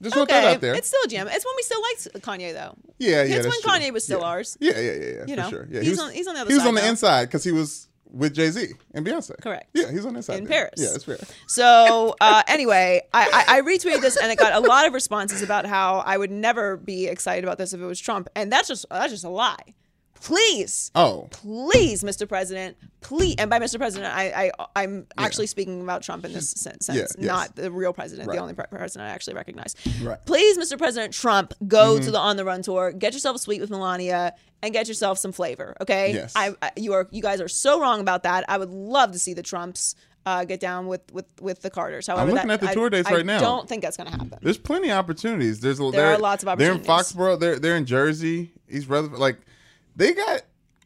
B: Just want to throw
A: Okay.
B: it out there.
A: It's still a jam. It's when we still liked Kanye though.
B: yeah, yeah.
A: it's
B: that's
A: when
B: true.
A: Kanye was still
B: yeah.
A: ours.
B: Yeah, yeah, yeah, yeah.
A: You
B: for
A: know,
B: sure. Yeah,
A: he's
B: he was,
A: on- he's on the other
B: He was on the
A: now.
B: inside because he was with Jay Z and Beyonce.
A: Correct.
B: Yeah, he's on the inside
A: In
B: there.
A: Paris.
B: Yeah, that's fair.
A: So uh, anyway, I, I, I retweeted this and it got a lot of responses about how I would never be excited about this if it was Trump, and that's just that's just a lie. Please,
B: Oh,
A: please, Mr. President, please, and by Mr. President, I, I I'm actually speaking about Trump in this sense,
B: Yeah, yes.
A: not the real president,
B: Right.
A: the only pre- president I actually recognize.
B: Right.
A: Please, Mr. President Trump, go
B: Mm-hmm.
A: to the On the Run tour, get yourself a suite with Melania, and get yourself some flavor. Okay.
B: Yes.
A: I, I you are you guys are so wrong about that. I would love to see the Trumps. Uh, get down with, with with the Carters. However,
B: looking
A: that-
B: at the
A: I-
B: tour dates
A: I
B: right now.
A: don't think that's going to happen.
B: there's plenty of opportunities. There's a,
A: There
B: they're-
A: lots of opportunities.
B: They're in. Foxborough. They're they're in Jersey. He's rather Like they got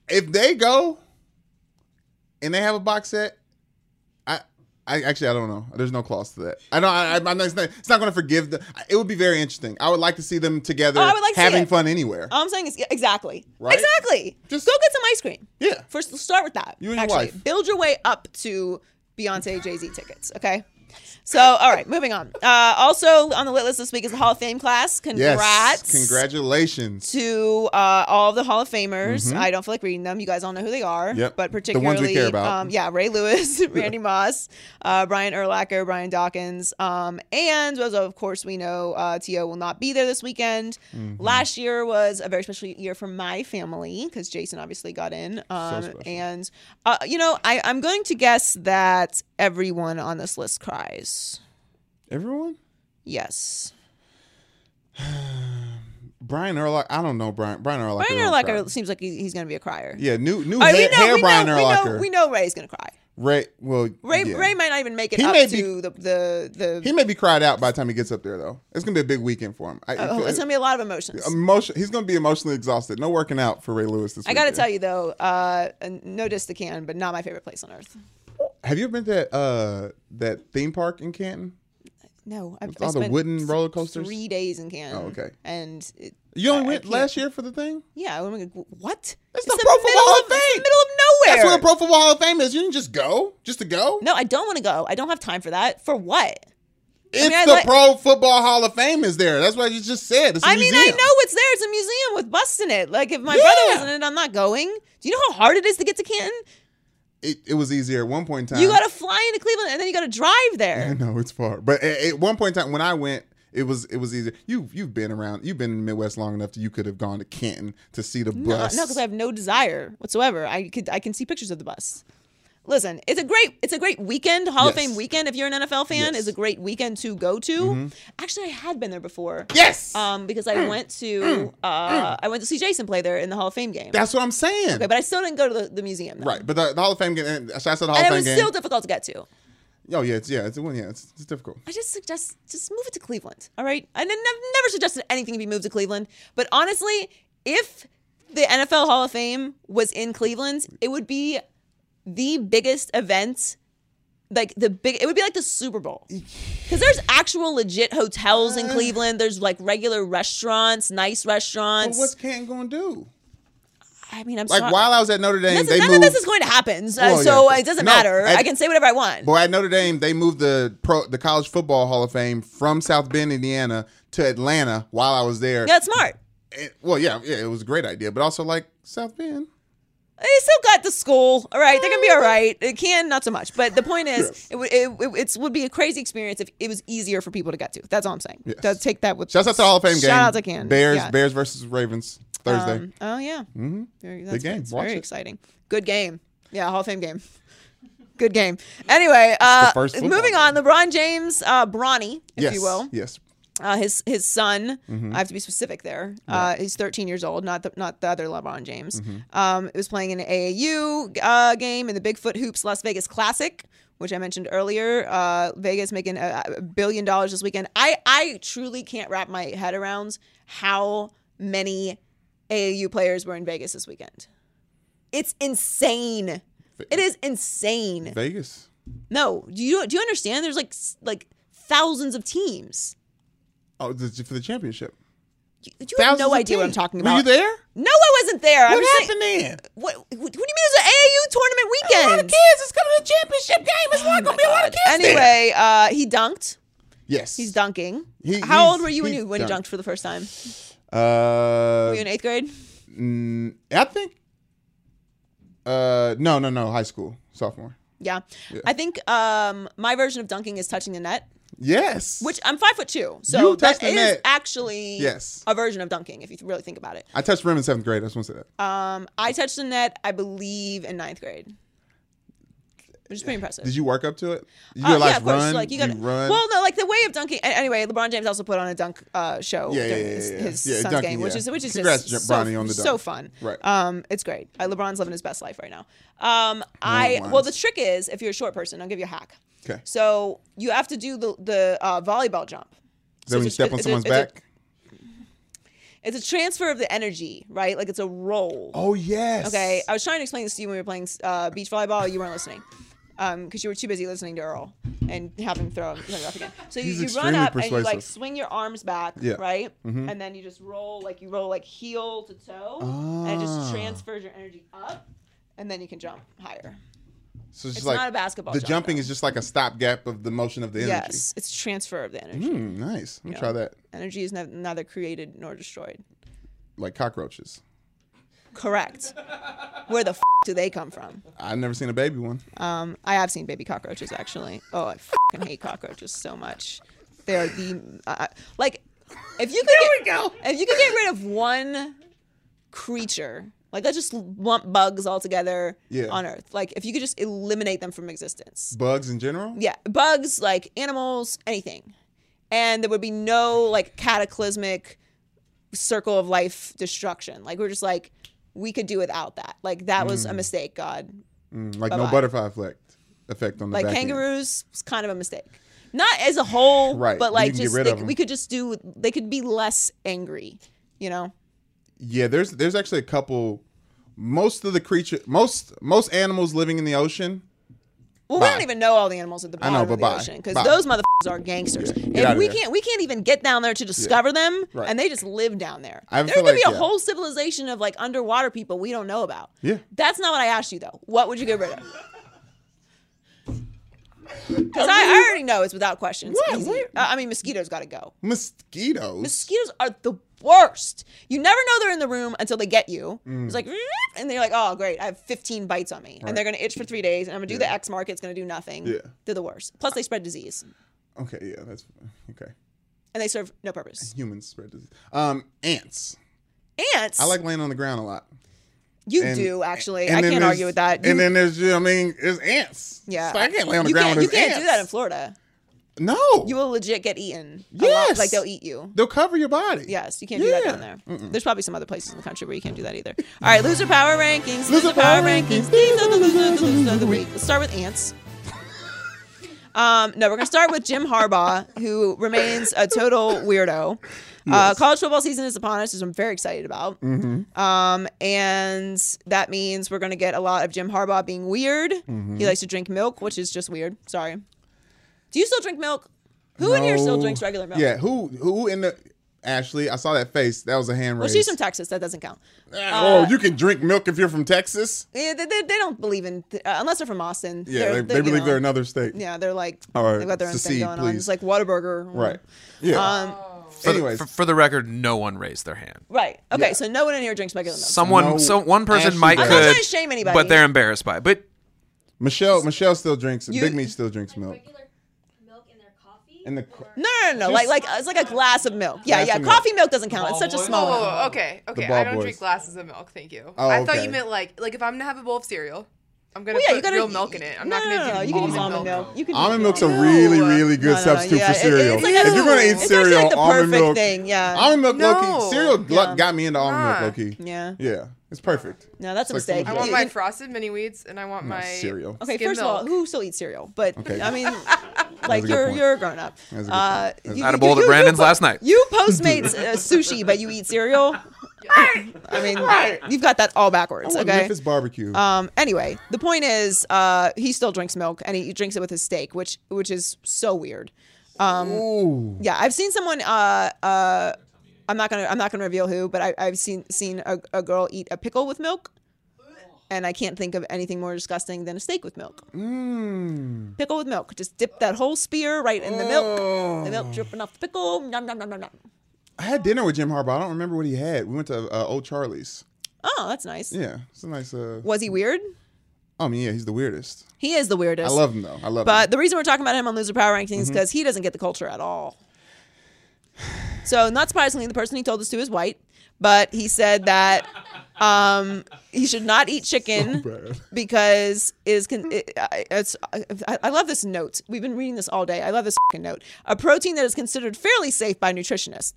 B: if they go and they have a box set. I I actually I don't know. There's no clause to that. I know I, I'm not. It's not, not going to forgive the. It would be very interesting. I would like to see them together,
A: Oh, I would like
B: having fun anywhere.
A: All I'm saying is exactly,
B: Right?
A: exactly.
B: Just-
A: go get some ice cream.
B: Yeah.
A: First, start with that.
B: You and your
A: actually.
B: wife.
A: build your way up to Beyonce Jay Z tickets. Okay. So, all right, moving on. Uh, also on the lit list this week is the Hall of Fame class. Congrats.
B: Yes. Congratulations.
A: to uh, all of the Hall of Famers. I don't feel like reading them. You guys all know who they are.
B: Mm-hmm. Yep.
A: But particularly,
B: The ones we care about.
A: Um, yeah, Ray Lewis, *laughs* Randy Moss, uh, Brian Urlacher, Brian Dawkins, um, and as of course we know, uh, T.O. will not be there this weekend.
B: Mm-hmm.
A: Last year was a very special year for my family because Jason obviously got in. Um,
B: special.
A: and uh, you know, I, I'm going to guess that everyone on this list cries.
B: Everyone?
A: Yes. *sighs*
B: Brian Urlacher. I don't know Brian. Brian Urlacher.
A: Brian
B: cry.
A: seems like he, he's going to be a crier.
B: Yeah, new new
A: Oh, we
B: hair,
A: know,
B: hair Brian
A: know, we
B: Urlacher.
A: know, we know Ray's gonna cry.
B: Ray, well,
A: Ray,
B: yeah.
A: Ray might not even make it
B: He
A: up
B: may
A: to
B: be-
A: the the the.
B: He may be cried out by the time he gets up there, though. It's gonna be a big weekend for him. I,
A: oh, it's gonna be a lot of emotions.
B: emotion. He's gonna be emotionally exhausted. No working out for Ray Lewis this
A: I gotta tell you though, uh, no diss to Can, but not my favorite place on earth.
B: Have you ever been to that, uh, that theme park in Canton?
A: No, I've,
B: With
A: I
B: all the
A: spent
B: wooden roller coasters?
A: Three days in Canton.
B: Oh, okay.
A: And it,
B: You only
A: I- I
B: went
A: can't-
B: last year for the thing?
A: Yeah, I went like, what?
B: It's the Pro Football
A: middle
B: Hall of
A: it's
B: Fame.
A: the middle of nowhere.
B: That's where the Pro Football Hall of Fame is. You didn't just go, just to go.
A: no, I don't want to go. I don't have time for that. For what?
B: it's
A: mean, I
B: the
A: like-
B: Pro Football Hall of Fame is there. That's what you just said. It's a
A: I mean, I
B: museum.
A: know it's there. It's a museum with busts in it. Like if my
B: Yeah.
A: brother was in it, I'm not going. Do you know how hard it is to get to Canton?
B: It, it was easier at one point in time.
A: You got to fly into Cleveland and then you got to drive
B: I
A: there.
B: know it's far, but at, at one point in time when I went, it was it was easier. You you've been around. You've been in the Midwest long enough that you could have gone to Canton to see the bus.
A: no, because I have no desire whatsoever. I could I can see pictures of the bus. Listen, it's a great it's a great weekend, Hall of Fame weekend. If you're an NFL fan,
B: Yes. Mm-hmm.
A: is a great weekend to go to. Actually, I had been there before.
B: yes,
A: Um, because
B: Mm.
A: I went to *clears throat* uh, I went to see Jason play there in the Hall of Fame game.
B: that's what I'm saying.
A: okay, but I still didn't go to the, the museum. though.
B: right, but the, the Hall of Fame game. Out to the Hall
A: And it
B: of Fame
A: was
B: game.
A: still difficult to get to.
B: oh yeah, it's yeah, it's one. Yeah, it's, it's difficult.
A: I just suggest just move it to Cleveland. All right. I n- I've never suggested anything to be moved to Cleveland, but honestly, if the NFL Hall of Fame was in Cleveland, it would be the biggest event. Like the big, it would be like the Super Bowl, because there's actual legit hotels in uh. Cleveland. There's like regular restaurants, nice
B: But
A: restaurants.
B: what's Canton going to do?
A: I mean, I'm
B: Like
A: sorry.
B: while I was at Notre Dame,
A: is-
B: they
A: none
B: moved.
A: of this is going to happen, so,
B: Well,
A: so
B: yeah.
A: it doesn't
B: No,
A: matter.
B: at-
A: I can say whatever I want.
B: Boy, at Notre Dame, they moved the pro the College Football Hall of Fame from South Bend, Indiana, to Atlanta. While I was there,
A: yeah, it's smart.
B: And- well, yeah, yeah, it was a great idea, but also like South Bend.
A: They still got the school. All right, they're gonna be all right. It can not so much, but the point is, it would it, it, it's- would be a crazy experience if it was easier for people to get to. That's all I'm saying.
B: Yes.
A: To take that with
B: Shouts out to Hall of Fame game.
A: Shout out to Can
B: Bears,
A: Yeah.
B: Bears versus Ravens Thursday.
A: Um, oh yeah, mm-hmm. very, that's
B: Big game.
A: It's
B: Watch
A: very
B: it.
A: exciting. Good game. Yeah, Hall of Fame game. *laughs* Good game. Anyway, uh, moving on. LeBron James, uh, Bronny, if
B: yes,
A: you will.
B: yes.
A: Uh, his his son.
B: Mm-hmm.
A: I have to be specific there. Uh, he's 13 years old, not the not the other LeBron James.
B: Mm-hmm.
A: Um, it was playing an AAU uh, game in the Bigfoot Hoops Las Vegas Classic, which I mentioned earlier. Uh, Vegas making a, a billion dollars this weekend. I I truly can't wrap my head around how many AAU players were in Vegas this weekend. It's insane. It is insane.
B: Vegas.
A: No, do you do you understand? There's like like thousands of teams.
B: Oh, the, for the championship.
A: You, you have no idea what I'm talking
B: Were
A: about.
B: you there?
A: No, I wasn't there. I
B: What
A: was
B: happened
A: saying,
B: then?
A: what, what, what do you mean it was an AAU tournament weekend? A lot of kids.
B: It's coming to the championship game. It's not going to be a lot of kids
A: Anyway, uh, he dunked.
B: Yes.
A: He's dunking.
B: He-
A: How old were you when you when you
B: dunked.
A: dunked for the first time?
B: Uh,
A: Were you in eighth grade?
B: mm, I think. Uh, no, no, no. High school, sophomore.
A: Yeah. I think um, my version of dunking is touching the net,
B: Yes.
A: which I'm five foot two, so
B: You
A: that is
B: net.
A: actually
B: Yes.
A: a version of dunking if you really think about it.
B: I touched rim in seventh grade. I just want to say that.
A: Um, I touched the net, I believe, in ninth grade, which is pretty impressive.
B: Did you work up to it? You
A: Uh, yeah, of course.
B: run?
A: Like you got to
B: run.
A: Well, no, like the way of dunking. Anyway, LeBron James also put on a dunk uh, show
B: Yeah,
A: during
B: yeah,
A: his,
B: yeah.
A: his
B: Yeah,
A: son's
B: dunking,
A: game, which is which is
B: Congrats,
A: just so,
B: on the
A: so fun.
B: Right.
A: Um, it's great. Uh, LeBron's living his best life right now. Um, I well, the trick is if you're a short person, I'll give you a hack.
B: Okay.
A: So you have to do the the uh, volleyball jump.
B: Is that when you step on
A: it's a-
B: someone's
A: it's a-
B: back?
A: It's a transfer of the energy, right? Like it's a roll.
B: oh yes.
A: Okay, I was trying to explain this to you when we were playing uh, beach volleyball. You weren't listening because you were too busy listening to Earl and have him throw off again. So you,
B: He's
A: you run
B: extremely
A: up and you like swing your arms back,
B: Yeah. Mm-hmm.
A: right? And then you just roll like you roll like heel to toe, and it
B: Ah.
A: just transfers your energy up, and then you can jump higher.
B: So it's,
A: It's
B: like
A: not a basketball
B: The
A: shot,
B: jumping
A: though.
B: is just like a stopgap of the motion of the energy.
A: Yes, it's transfer of the energy.
B: Hmm, nice. Let me
A: Yeah.
B: try that.
A: Energy is nev- neither created nor destroyed.
B: Like cockroaches.
A: Correct. Where the f- do they come from?
B: I've never seen a baby one.
A: Um, I have seen baby cockroaches actually. Oh, I fucking hate cockroaches so much. They are the uh, like if you could get, if you could get rid of one creature, like let's just lump bugs all together
B: Yeah.
A: on Earth. Like if you could just eliminate them from existence.
B: Bugs in general.
A: Yeah, bugs, like animals, anything, and there would be no like cataclysmic circle of life destruction. Like we're just like we could do without that. Like that was a mistake, God.
B: Mm, like no
A: Bye-bye.
B: butterfly effect effect on the
A: like
B: back end.
A: kangaroos was kind of a mistake not as a whole
B: Right,
A: but like just they, we could just do they could be less angry you know
B: Yeah, there's there's actually a couple. Most of the creature, most most animals living in the ocean.
A: well we don't even know all the animals at the bottom
B: know,
A: of the
B: bye.
A: ocean because those motherfuckers are gangsters
B: get
A: and we
B: there.
A: can't we can't even get down there to discover them
B: Right.
A: and they just live down there
B: I
A: could be a
B: yeah.
A: whole civilization of like underwater people we don't know about
B: Yeah.
A: that's not what i asked you though what would you get rid of *laughs* because I, I already know it's without question.
B: What? What?
A: I mean, mosquitoes got to go.
B: Mosquitoes.
A: Mosquitoes are the worst. You never know they're in the room until they get you.
B: Mm.
A: It's like, and they're like, oh, great, I have 15 bites on me. And they're going to itch for three days, and I'm going to do the X mark. It's going to do nothing.
B: Yeah.
A: They're the worst. Plus, they spread disease,
B: okay, yeah, that's okay.
A: and they serve no purpose.
B: Humans spread disease. Um, ants.
A: Ants,
B: I like laying on the ground a lot.
A: you
B: And-
A: do, actually. I can't argue with that. You,
B: And then there's, I mean, there's ants.
A: yeah.
B: So I can't lay on the
A: you
B: ground
A: can't, You can't do that in. Florida.
B: No.
A: You will legit get eaten.
B: Yes.
A: Like, they'll eat you.
B: They'll cover your body.
A: Yes, you can't do that down there. There's probably some other places in the country where you can't do that either. All right, loser power rankings. Loser, power rankings. These are the losers, the losers of the week. Let's start with ants. Um, no, we're gonna start with Jim Harbaugh, who remains a total weirdo. Uh, college football season is upon us, which I'm very excited about. Um, and that means we're gonna get a lot of Jim Harbaugh being weird. He likes to drink milk, which is just weird. Sorry. Do you still drink milk? Who in here still drinks regular milk?
B: Yeah. Who? Who in the? Ashley, I saw that face. That was a hand
A: Well,
B: raise.
A: she's from Texas. That doesn't count.
B: oh, you can drink milk if you're from Texas.
A: Yeah, they, they, they don't believe in uh, unless they're from Austin.
B: Yeah,
A: They're-
B: they,
A: they're,
B: they believe
A: know,
B: they're another state.
A: Yeah, they're like
B: All right,
A: they've got their own thing
B: secede,
A: going on. It's like Whataburger.
B: Right. Yeah.
A: Um.
E: For the- for, for the record, no one raised their hand.
A: Right. Okay.
B: Yeah.
A: So no one in here drinks regular milk.
E: Someone,
B: No,
E: so one person
B: Ashley
E: might
B: does.
E: could,
B: I'm not
A: trying to shame anybody.
E: but they're embarrassed by it. But
B: Michelle, Michelle still drinks.
A: You-
B: Big Meat still drinks milk.
H: regular milk in their coffee?
B: In the
H: or-
A: no, no, no, no. Like, like uh, it's like a glass of milk. Yeah,
B: Glass
A: yeah.
B: of milk.
A: Coffee milk doesn't count. It's such a small.
F: Oh,
A: one.
F: okay, okay. I don't
B: boys.
F: drink glasses of milk. Thank you.
B: Oh,
F: I thought you meant like like if I'm gonna have a bowl of cereal, I'm gonna
A: Well, yeah,
F: put
A: you gotta
F: real milk in it. I'm
A: no,
F: not
A: no,
F: gonna
A: no, no.
F: do
A: You can use
F: almond
A: almond milk. You can
B: Almond
A: use
B: milk's a really, really good
A: No, no, no,
B: substitute
A: yeah,
B: for cereal.
A: it's like
B: if
A: a-
B: you're gonna eat
A: it's
B: cereal,
A: like the
B: almond
A: perfect
B: milk,
A: thing, yeah.
B: almond milk, low key,
F: No.
B: cereal gl-
A: Yeah.
B: got me into almond milk, Loki.
A: Yeah.
B: Yeah, it's perfect.
A: No, that's a
B: It's like
A: mistake.
B: food
F: I want my frosted mini wheats and I want my
B: cereal.
A: Okay,
F: skim
A: first of all, who still eats cereal? But
B: Okay.
A: I mean,
B: a *laughs*
A: like you're
B: point.
A: you're a grown up.
B: That's a
A: Uh, you-
E: I had a bowl at Brandon's
A: you-
E: last night.
A: You *laughs* Postmates uh, sushi, but you eat cereal. *laughs* I mean, you've got that all backwards.
B: I want
A: Okay.
B: Memphis barbecue.
A: Um. Anyway, the point is, uh, he still drinks milk, and he drinks it with his steak, which which is so weird. Um,
B: Ooh.
A: Yeah, I've seen someone. Uh, uh, I'm not gonna I'm not gonna reveal who, but I, I've seen seen a, a girl eat a pickle with milk, and I can't think of anything more disgusting than a steak with milk.
B: Mm.
A: Pickle with milk. Just dip that whole spear right in the milk. The milk dripping off the pickle. Nom, nom, nom, nom, nom.
B: I had dinner with Jim Harbaugh. I don't remember what he had. We went to uh, Old Charlie's.
A: Oh, that's nice.
B: Yeah, it's a nice. Uh,
A: Was he weird?
B: I mean, yeah, he's the weirdest.
A: He is the weirdest.
B: I love him though. I love him.
A: But
B: him.
A: the reason we're talking about him on Loser Power Rankings is
B: Mm-hmm.
A: because he doesn't get the culture at all. So, not surprisingly, the person he told this to is white, but he said that um, he should not eat chicken
B: bad.
A: because is con- it, it's. I, I love this note. We've been reading this all day. I love this note. A protein that is considered fairly safe by nutritionists.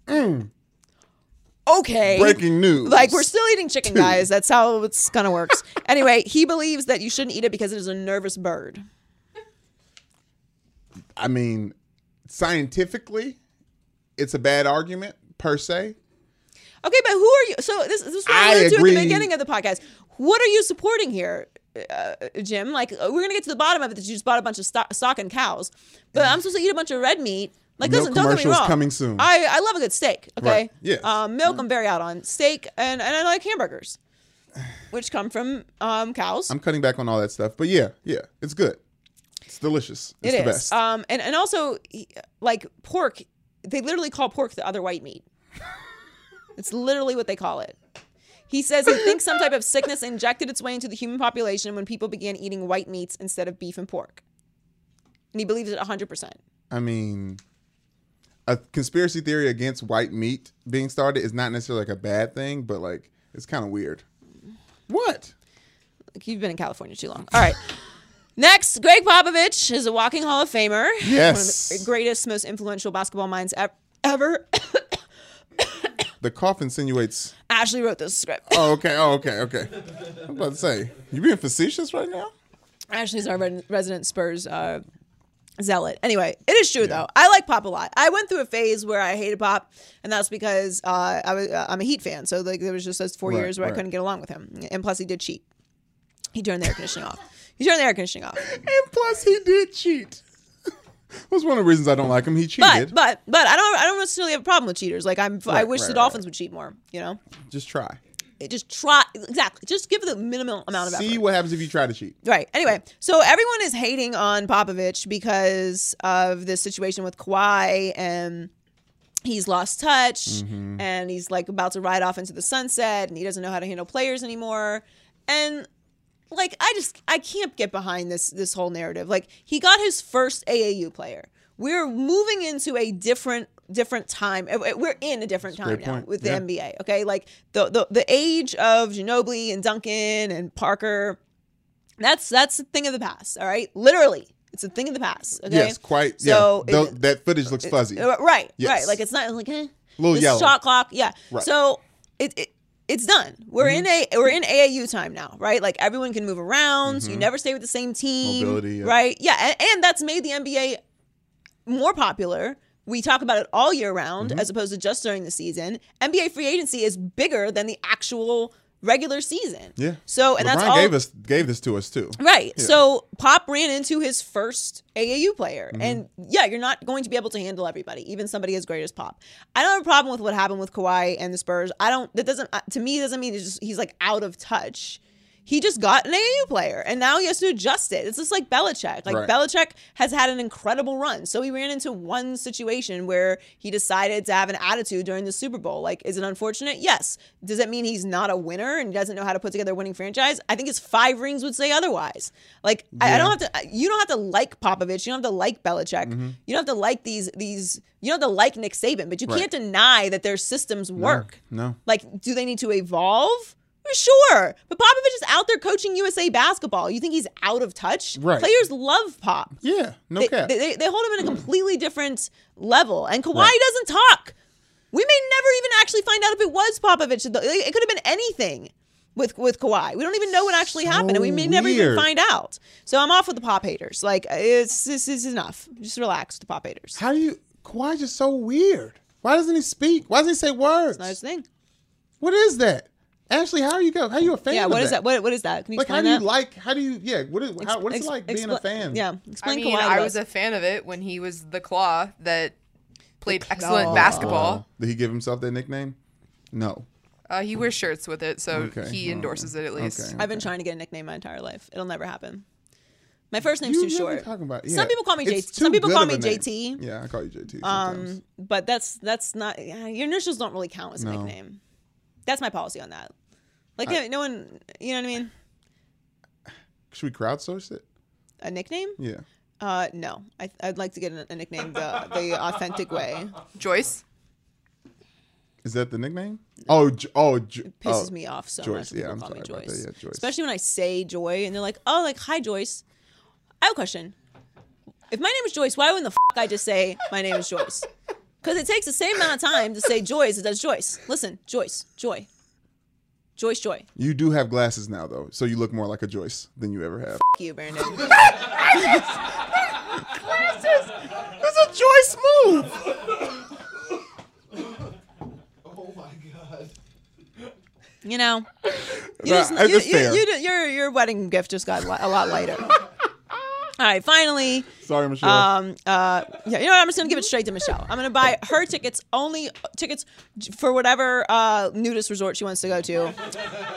A: Okay.
B: Mm. Breaking news.
A: Like we're still eating chicken, guys. That's how it's kind of works. *laughs* anyway, he believes that you shouldn't eat it because it is a nervous bird.
B: I mean, scientifically, it's a bad argument per se.
A: Okay, but who are you? So this, this is what I
B: I
A: alluded to at the beginning of the podcast. What are you supporting here, uh, Jim? Like uh, we're gonna get to the bottom of it that you just bought a bunch of stock, stock and cows, but I'm supposed to eat a bunch of red meat. Like,
B: Milk
A: listen, don't get me wrong.
B: coming soon.
A: I, I love a good steak. Okay,
B: Right. Yes.
A: Um, milk, I'm very out on steak, and and I like hamburgers. which come from um, cows.
B: I'm cutting back on all that stuff, but yeah, yeah, it's good. It's delicious. It's
A: It
B: the
A: is.
B: best.
A: Um, and, and also, like pork, they literally call pork the other white meat. *laughs* it's literally what they call it. He says he thinks some type of sickness injected its way into the human population when people began eating white meats instead of beef and pork. And he believes it 100%.
B: I mean, a conspiracy theory against white meat being started is not necessarily like a bad thing, but like it's kind of weird. What?
A: Like, you've been in California too long. All right. Next, Gregg Popovich is a walking Hall of Famer.
B: Yes.
A: One of the greatest, most influential basketball minds ev- ever.
B: The cough insinuates.
A: Ashley wrote this script.
B: Oh, okay. Oh, okay. Okay. I'm about to say, you being facetious right now?
A: Ashley's our resident Spurs uh, zealot. Anyway, it is true though. I like Pop a lot. I went through a phase where I hated Pop, and that's because uh, I was uh, I'm a Heat fan. So like there was just those four
B: Right,
A: years where
B: right.
A: I couldn't get along with him, and plus he did cheat. He turned the air conditioning off. He turned the air conditioning off. *laughs*
B: And plus, he did cheat. That's one of the reasons I don't like him. He cheated.
A: but but but I don't I don't necessarily have a problem with cheaters. Like I'm I
B: Right,
A: wish the
B: right,
A: Dolphins would cheat more. You know,
B: Just try.
A: It just try exactly. Just give the minimal amount of effort.
B: See what happens if you try to cheat.
A: Right. Anyway, so everyone is hating on Popovich because of this situation with Kawhi and he's lost touch
B: Mm-hmm.
A: and he's like about to ride off into the sunset and he doesn't know how to handle players anymore. And like I just I can't get behind this this whole narrative. Like he got his first AAU player. We're moving into a different different time. Uh, We're in a different time
B: great
A: now
B: point.
A: with the
B: Yeah.
A: NBA. Okay, like the the the age of Ginobili and Duncan and Parker. That's that's a thing of the past. All right, literally, it's a thing of the past. Okay,
B: Yes, quite.
A: So
B: yeah,
A: it-
B: that footage looks fuzzy.
A: uh, Right,
B: Yes.
A: right. Like it's not like eh,
B: Little
A: this
B: yellow.
A: shot clock. Yeah.
B: Right.
A: So it, it it's done. We're in
B: Mm-hmm.
A: a we're in AAU time now, right? Like everyone can move around. You never stay with the same team,
B: Mm-hmm. Mobility, yeah.
A: right? Yeah, and, and that's made the NBA more popular. We talk about it all year round
B: Mm-hmm.
A: as opposed to just during the season. NBA free agency is bigger than the actual regular season.
B: Yeah.
A: So and
B: LeBron
A: that's all
B: gave us gave this to us too.
A: Right.
B: Yeah.
A: So Pop ran into his first AAU player.
B: Mm-hmm.
A: And yeah, you're not going to be able to handle everybody, even somebody as great as Pop. I don't have a problem with what happened with Kawhi and the Spurs. I don't, that doesn't, uh, to me, doesn't mean it's just, he's like out of touch. He just got an AAU player and now he has to adjust it. It's just like Belichick. Like
B: Right.
A: Belichick has had an incredible run. So he ran into one situation where he decided to have an attitude during the Super Bowl. Like, is it unfortunate? Yes. Does it mean he's not a winner and doesn't know how to put together a winning franchise? I think his five rings would say otherwise. Like, I, I don't have to. You don't have to like Popovich. You don't have to like Belichick. Mm-hmm. You don't have to like these these. You don't have to like Nick Saban. But you
B: Right.
A: can't deny that their systems work.
B: no.
A: Like, do they need to evolve? Sure, but Popovich is out there coaching USA basketball. You think he's out of touch?
B: Right.
A: Players love Pop.
B: Yeah, no
A: They,
B: cap.
A: they, they, hold him in a mm. completely different level. And Kawhi
B: Right.
A: doesn't talk. We may never even actually find out if it was Popovich. It could have been anything with with Kawhi. We don't even know what actually happened, and we may never even find out. So I'm off with the Pop haters. Like it's this is enough. Just relax, the Pop haters.
B: How do you? Kawhi just so weird. Why doesn't he speak? Why doesn't he say words?
A: Not his thing.
B: What is that? Ashley, how are you go? How are you a fan?
A: Yeah.
B: of
A: What is that? What what is that? Can you
B: Like, how do you
A: that?
B: like? How do you? Yeah. What is? How, what is
A: Ex-
B: it like being a fan?
A: Yeah.
F: I
A: Explain
F: mean,
A: Kawhi.
F: I was a fan of it when he was the claw that played
A: Claw.
F: excellent basketball.
B: Did he give himself that nickname? No.
F: Uh, he wears shirts with it, so
B: Okay.
F: he endorses it at least.
B: Okay.
A: I've been trying to get a nickname my entire life. It'll never happen. My first name's
B: You-
A: too
B: you've
A: short.
B: Talking about,
A: Some people call me
B: It's
A: JT. Some people call me. JT.
B: Yeah, I call you JT. Sometimes.
A: Um, but that's that's not your initials don't really count as a
B: No.
A: nickname. That's my policy on that. Like no- no one, you know what I mean?
B: Should we crowdsource it?
A: A nickname?
B: Yeah.
A: Uh, no. I, I'd like to get a, a nickname the the authentic way.
F: Joyce.
B: Is that the nickname? Oh, J- oh, J-
A: It pisses
B: oh,
A: me off so
B: Joyce.
A: much
B: Yeah, I'm
A: call me
B: sorry about that.
A: Joyce.
B: Yeah, Joyce.
A: Especially when I say Joy and they're like, oh, like hi Joyce. I have a question. If my name is Joyce, why wouldn't the fuck I just say my name is Joyce? Because it takes the same amount of time to say Joy as it does Joyce. Listen, Joyce, Joy. Joyce, Joy.
B: You do have glasses now, though, so you look more like a Joyce than you ever have.
A: F you, Brandon. *laughs* Glasses!
B: That's a Joyce move. Oh my god.
A: You know, you just,
B: it's
A: you, you, you, your your wedding gift just got a lot lighter. All right, finally,
B: Sorry, Michelle.
A: um, uh, yeah, you know what? I'm just gonna give it straight to Michelle. I'm gonna buy her tickets only tickets for whatever uh, nudist resort she wants to go to.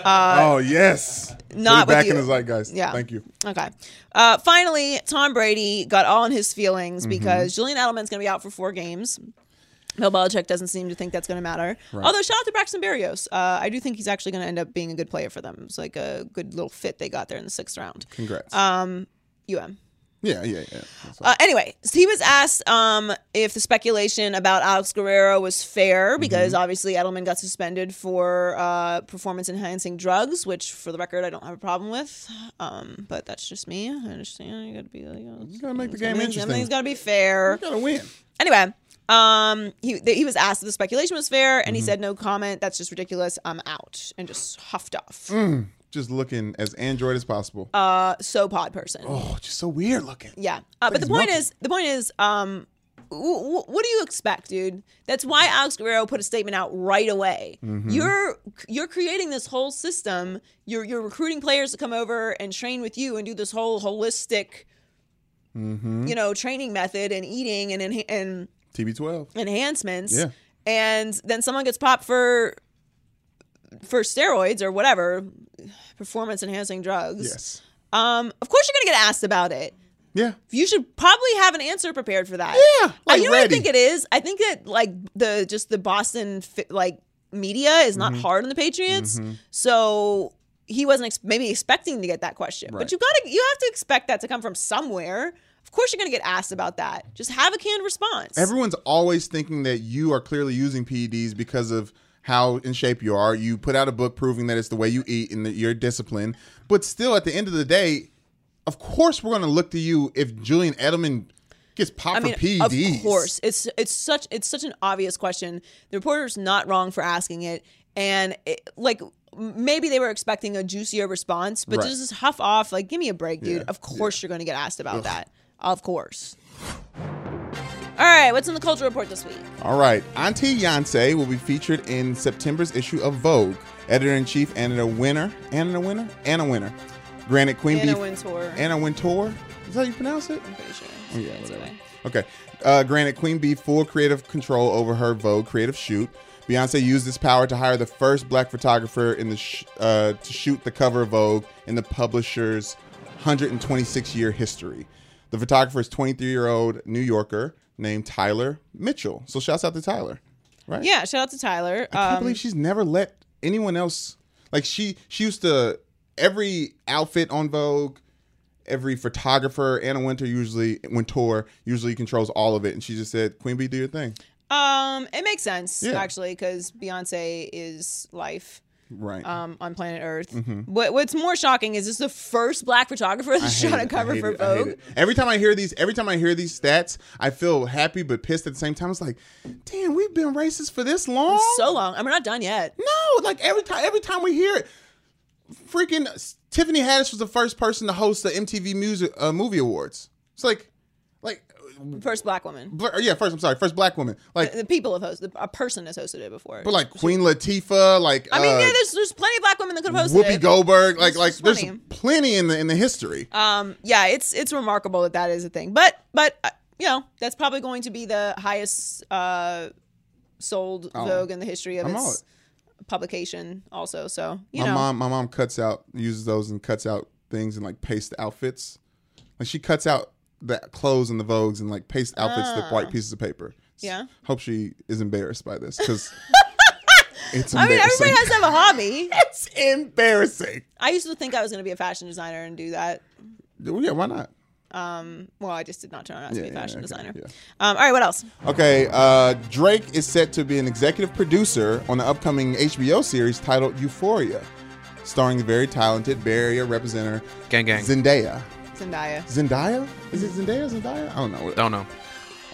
B: oh yes.
A: uh, not
B: back
A: you.
B: in the zeitgeist.
A: Yeah.
B: Thank you.
A: Okay. Uh, finally, Tom Brady got all in his feelings because Julian Edelman's going to be out for four games. Bill Belichick doesn't seem to think that's going to matter. Although, shout out to Braxton Berrios. Uh, I do think he's actually going to end up being a good player for them. It's like a good little fit they got there in the sixth round.
B: Congrats.
A: Um, UM.
B: Yeah, yeah, yeah.
A: Uh, anyway, so he was asked um, if the speculation about Alex Guerrero was fair because obviously Edelman got suspended for uh, performance enhancing drugs, which, for the record, I don't have a problem with. Um, but that's just me. I understand. You got to be like, oh,
B: you gotta make the game interesting.
A: Something's got to be fair.
B: You gotta win.
A: Anyway, um, he th- he was asked if the speculation was fair,
B: Mm-hmm.
A: and he said no comment. That's just ridiculous. I'm out, and just huffed off.
B: Just looking as android as possible.
A: Uh, so pod person.
B: oh, just so weird looking.
A: Yeah, uh, but the point is, the point is, um, what do you expect, dude? That's why Alex Guerrero put a statement out right away.
B: Mm-hmm.
A: You're you're creating this whole system. You're you're recruiting players to come over and train with you and do this whole holistic,
B: Mm-hmm.
A: you know, training method and eating and enha- and
B: TB12.
A: enhancements.
B: Yeah.
A: And then someone gets popped for for steroids or whatever, performance enhancing drugs.
B: Yes.
A: Um, of course you're gonna get asked about it.
B: Yeah.
A: You should probably have an answer prepared for that.
B: Yeah, like
A: you know what I think it is? I think that like the just the Boston like media is not
B: Mm-hmm.
A: hard on the Patriots, so he wasn't ex- maybe expecting to get that question. But you gotta you have to expect that to come from somewhere. Of course, you're gonna get asked about that. Just have a canned response.
B: Everyone's always thinking that you are clearly using PEDs because of how in shape you are. You put out a book proving that it's the way you eat and that you're disciplined. But still, at the end of the day, of course, we're going to look to you if Julian Edelman gets popped
A: I mean,
B: for PEDs.
A: of course, it's it's such it's such an obvious question. The reporter's not wrong for asking it, and it, like maybe they were expecting a juicier response, but
B: Right.
A: just huff off. Like, give me a break, dude.
B: Yeah,
A: Of course, you're going to get asked about that. Of course. All right, what's in the culture report this week?
B: All right. Auntie Yoncé will be featured in September's issue of Vogue. Editor in chief Anna Winner. Anna Winner? Anna Winner. Granted, Queen
A: Anna
B: Bee.
A: Wintour.
B: Anna Wintour? Is that how you pronounce it?
A: I'm pretty sure.
B: Oh, yeah,
A: It's
B: whatever.
A: okay.
B: Okay. Uh, granted, Queen Bee full creative control over her Vogue creative shoot. Beyonce used this power to hire the first black photographer in the sh- uh, to shoot the cover of Vogue in the publisher's 126 year history. The photographer is 23 year old New Yorker named Tyler Mitchell. So shouts out to Tyler, right?
A: Yeah, shout out to Tyler.
B: I can't
A: Um,
B: believe she's never let anyone else like she she used to every outfit on Vogue, every photographer, Anna Wintour usually Wintour usually controls all of it, and she just said, "Queen Bee, do your thing."
A: um, it makes sense
B: Yeah.
A: actually because Beyonce is life.
B: Right.
A: um, on planet Earth. What, what's more shocking is this is the first black photographer that shot a cover for
B: it.
A: Vogue.
B: Every time I hear these, every time I hear these stats, I feel happy but pissed at the same time. It's like, damn, we've been racist for this long.
A: So long, and we're not done yet.
B: No, like every time, every time we hear it, freaking Tiffany Haddish was the first person to host the MTV Music uh, Movie Awards. It's like,
A: First black woman.
B: bl- yeah, first. I'm sorry, first black woman. Like,
A: The people have hosted. A person has hosted it before.
B: but like Queen Latifah, like
A: I mean,
B: uh,
A: yeah, there's there's plenty of black women that could have hosted
B: Whoopi
A: it.
B: Goldberg, like, like
A: There's plenty.
B: plenty in the in the history.
A: Um, yeah, it's it's remarkable that that is a thing. But but uh, you know that's probably going to be the highest uh, sold Vogue in the history of
B: Oh. I'm
A: its publication. Also, so you
B: my
A: know,
B: mom, my mom cuts out, uses those and cuts out things and like paste outfits. Like she cuts out the clothes and the Vogues and like paste outfits to white pieces of paper.
A: Ah. Yeah.
B: Hope she is embarrassed by this because *laughs* it's
A: I mean,
B: embarrassing.
A: everybody has to have a hobby. *laughs*
B: it's embarrassing.
A: I used to think I was going to be a fashion designer and do that.
B: Well, Yeah, why not?
A: Well, I just did not turn out to
B: Yeah,
A: be a
B: yeah,
A: fashion
B: okay,
A: designer.
B: yeah.
A: Um, all right, what else?
B: Okay, uh, Drake is set to be an executive producer on the upcoming HBO series titled Euphoria, starring the very talented Bay Area representative
E: Gang gang.
B: Zendaya.
A: Zendaya.
B: Zendaya? Is it Zendaya? Zendaya? I don't know.
E: Don't know.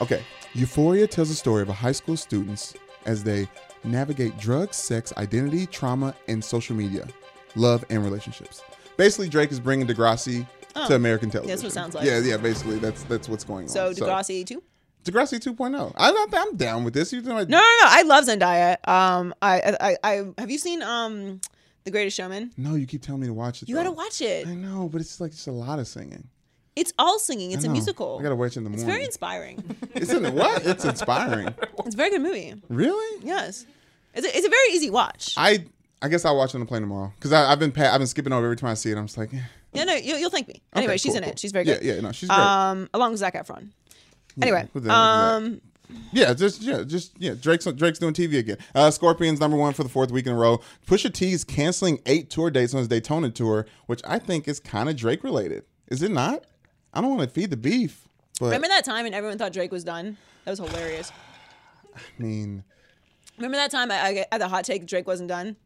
B: Okay. Euphoria tells the story of a high school students as they navigate drugs, sex, identity, trauma, and social media, love, and relationships. Basically, Drake is bringing Degrassi to American television.
A: That's what it sounds like.
B: Yeah, yeah. Basically, that's that's what's going on.
A: So
B: on.
A: Degrassi too.
B: Degrassi 2.0. I'm I'm down with this. You know, like,
A: No, no, no. I love Zendaya. Um, I, I, I, I have you seen um, The Greatest Showman?
B: no, you keep telling me to watch it.
A: You
B: though.
A: gotta watch it.
B: I know, but it's like it's a lot of singing.
A: It's all singing. It's
B: I
A: a
B: know.
A: musical.
B: I gotta watch it in the morning.
A: it's
B: morning.
A: very inspiring. *laughs*
B: Isn't it? What? It's *laughs* inspiring.
A: it's a very good movie.
B: really?
A: Yes, it's a, it's a very easy watch.
B: I I guess I'll watch it on the plane tomorrow because I've been pa- I've been skipping over every time I see it. I'm just like, eh.
A: yeah, no, you, you'll thank me. Anyway, she's
B: cool,
A: in
B: cool.
A: it. She's very good.
B: yeah, no, she's great.
A: Um, along with Zac Efron. Anyway,
B: who the- that?
A: um,
B: Yeah, just yeah, just yeah. Drake's Drake's doing TV again. Uh, Scorpion's number one for the fourth week in a row. Pusha T is canceling eight tour dates on his Daytona tour, which I think is kind of Drake related. Is it not? I don't want to feed the beef, but
A: remember that time and everyone thought Drake was done? That was hilarious.
B: I mean,
A: Remember that time I, I had the hot take Drake wasn't done?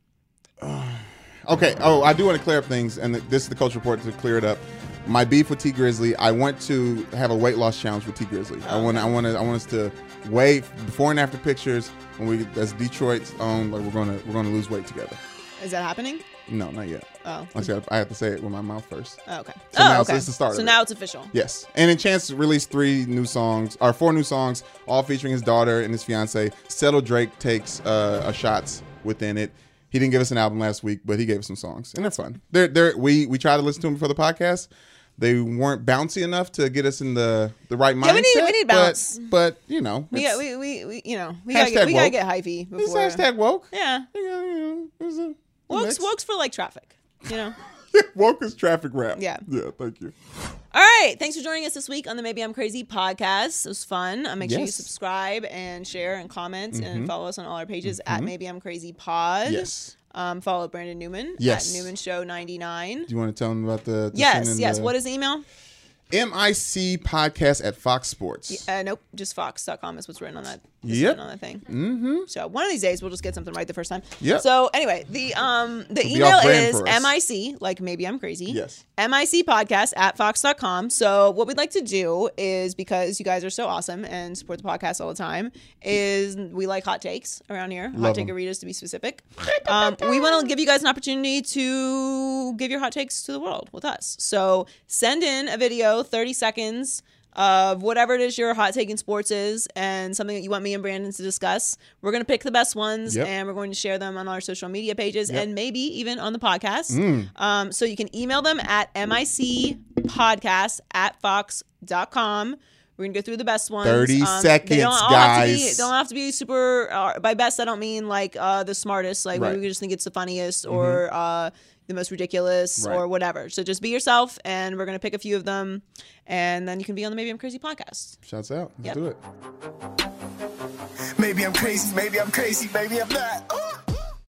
A: *sighs*
B: okay. Oh, I do want to clear up things, and this is the culture report to clear it up. My beef with Tee Grizzley. I want to have a weight loss challenge with Tee Grizzley. I want. I want to. I want us to weigh before and after pictures when we as Detroit's own. Like we're gonna we're gonna lose weight together.
A: Is that happening?
B: No, not yet.
A: Oh.
B: I said I have to say it with my mouth first.
A: Oh, okay.
B: So
A: oh,
B: now-
A: okay.
B: is the start
A: So now it's official.
B: Yes, and then Chance released three new songs, or four new songs, all featuring his daughter and his fiance. Settle Drake takes uh, a shots within it. He didn't give us an album last week, but he gave us some songs, and they're fun. They're they're we we tried to listen to them before the podcast. They weren't bouncy enough to get us in the the right mindset.
A: Yeah, we need- we need
B: but-
A: bounce.
B: But, you know,
A: We got we, we, we you know we gotta get, we gotta get hyphy
B: it's hashtag woke.
A: Yeah,
B: You know, a- a
A: wokes
B: mix.
A: wokes for like traffic. You know. *laughs*
B: woke is traffic rap.
A: Yeah.
B: yeah. Thank you.
A: All right, thanks for joining us this week on the Maybe I'm Crazy podcast. It was fun. Uh, make sure you subscribe and share and comment and follow us on all our pages at Maybe I'm Crazy Pod.
B: Yes.
A: Um, follow Brandon Newman
B: Yes.
A: at Newman Show 99.
B: Do you want to tell them about the, the
A: Yes, yes.
B: the-
A: What is the email?
B: MIC podcast at Fox Sports.
A: Uh, nope, just fox.com is what's written on that. Is
B: Yep.
A: written on that thing. Mm-hmm. So one of these days we'll just get something right the first time.
B: Yeah.
A: So anyway, the um the
B: be
A: email is mic like maybe I'm crazy.
B: Yes.
A: mic podcast at fox.com. So what we'd like to do is because you guys are so awesome and support the podcast all the time, is we like hot takes around here. hot
B: take
A: take
B: 'em.
A: arenas to be specific. *laughs* um, we want to give you guys an opportunity to give your hot takes to the world with us. So send in a video, 30 seconds of whatever it is your hot take in sports is and something that you want me and Brandon to discuss. We're going to pick the best ones
B: Yep.
A: and we're going to share them on our social media pages and maybe even on the podcast.
B: Mm.
A: Um, so you can email them at micpodcast at fox.com. We're gonna go through the best ones.
B: 30
A: they don't
B: seconds,
A: Have be,
B: guys.
A: they don't have to be super. Uh, by best, I don't mean like uh, the smartest. Like
B: Right.
A: maybe we just think it's the funniest or uh, the most ridiculous
B: Right.
A: or whatever. So just be yourself, and we're gonna pick a few of them, and then you can be on the Maybe I'm Crazy podcast.
B: Shouts out. Let's
A: Yep.
B: do it.
C: Maybe I'm crazy, maybe I'm crazy, maybe I'm not. Ah!